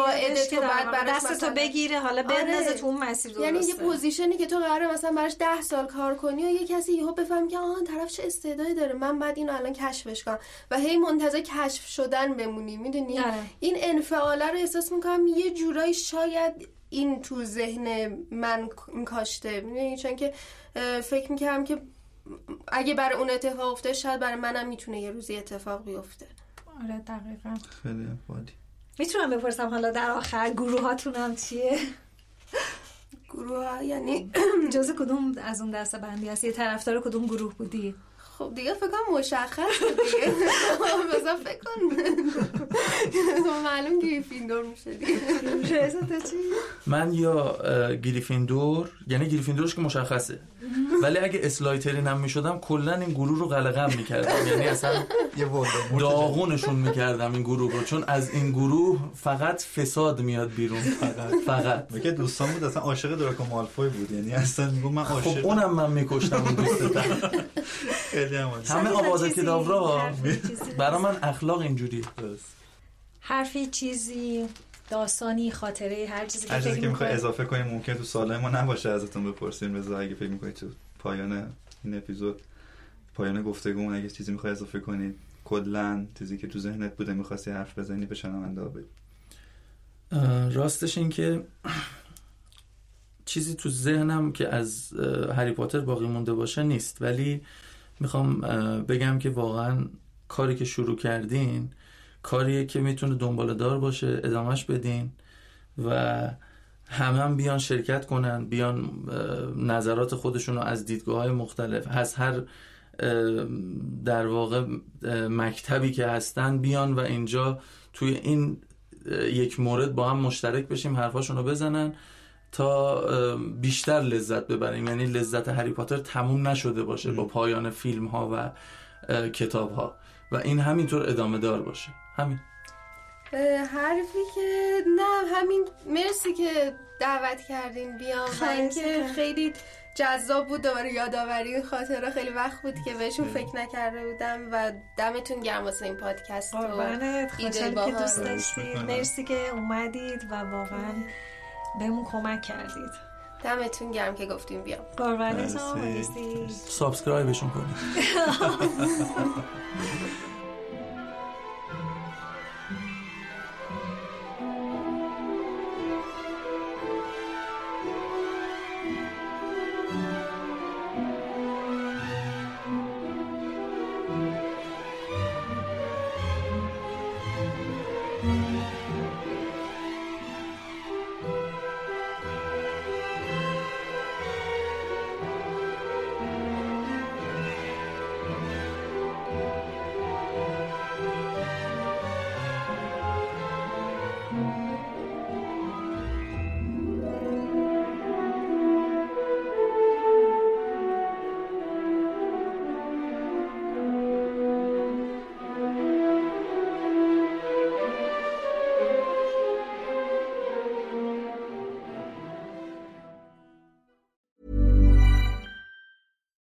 تو بعد براش دست تو بگیره حالا بندازه آره. تو اون مسیر درسته. یعنی یه پوزیشنی که تو قراره مثلا براش ده سال کار کنی و یه کسی یهو بفهم که آها طرف چه استعدادی داره. من بعد اینو الان کشفش کنم. و هی منتظر کشف شدن بمونی. می‌دونی؟ آره. این انفعاله رو احساس می‌کنم یه جورایی شاید این تو ذهن من کاشته. می‌دونی چون که فکر می‌کردم که اگه برای اون اتفاق افته شاید برای منم می‌تونه یه روزی اتفاق بیفته. آره دقیقا. خیلی بادی می‌تونم بپرسم حالا در آخر گروه هاتونم چیه؟ گروه ها یعنی جز کدوم از اون دسته بندی هست؟ یه طرفدار کدوم گروه بودی؟ خب دیگه فکر کنم مشخص دیگه. بذار فکر کن. معلوم گریفیندور میشه دیگه. من یا گریفیندور یعنی گریفیندورش که مشخصه. ولی اگه اسلایترین هم می‌شدم کلا این گروه رو قلقم می‌کردم. یعنی اصلا یه داغونشون می‌کردم این گروه رو. چون از این گروه فقط فساد میاد بیرون. فقط فقط. که دوستان بود اصلا عاشق دراکو مالفوی بود. یعنی اصلا من عاشق. خب اونم من میکشتم اون دوستم همه آواز کداورا برا من اخلاق اینجوری. حرفی چیزی داستانی خاطره هر چیزی که فکر می‌خوای اضافه کنیم ممکن تو سال ما نباشه ازتون بپرسیم. رضا اگه فکر می‌کنید تو پایان این اپیزود پایان گفتگو اگه چیزی می‌خوای اضافه کنید کلا چیزی که تو ذهنت بوده می‌خواستی حرف بزنی به شنونده بگی راستش این که چیزی تو ذهنم که از هری پاتر باقی مونده باشه نیست. ولی می‌خوام بگم که واقعا کاری که شروع کردین کاریه که می‌تونه دنبال دار باشه ادامهش بدین و همه هم بیان شرکت کنن بیان نظرات خودشون رو از دیدگاه های مختلف از هر در واقع مکتبی که هستن بیان و اینجا توی این یک مورد با هم مشترک بشیم حرفاشون رو بزنن. تا بیشتر لذت ببریم. یعنی لذت هری پاتر تموم نشده باشه با پایان فیلم ها و کتاب ها و این همینطور ادامه دار باشه. همین. حرفی که نه همین. مرسی که دعوت کردین. بیام. که خیلی جذاب بود دوباره یادآوری خاطره خیلی وقت بود که بهشون فکر نکرده بودم و دمتون گرم واسه این پادکست قربانت. خوشحال که دوست داشتید. مرسی که اومدید و واقعا بهمون کمک کردید. دمتون گرم که گفتیم بیام. قربانتون subscribe شون کنید.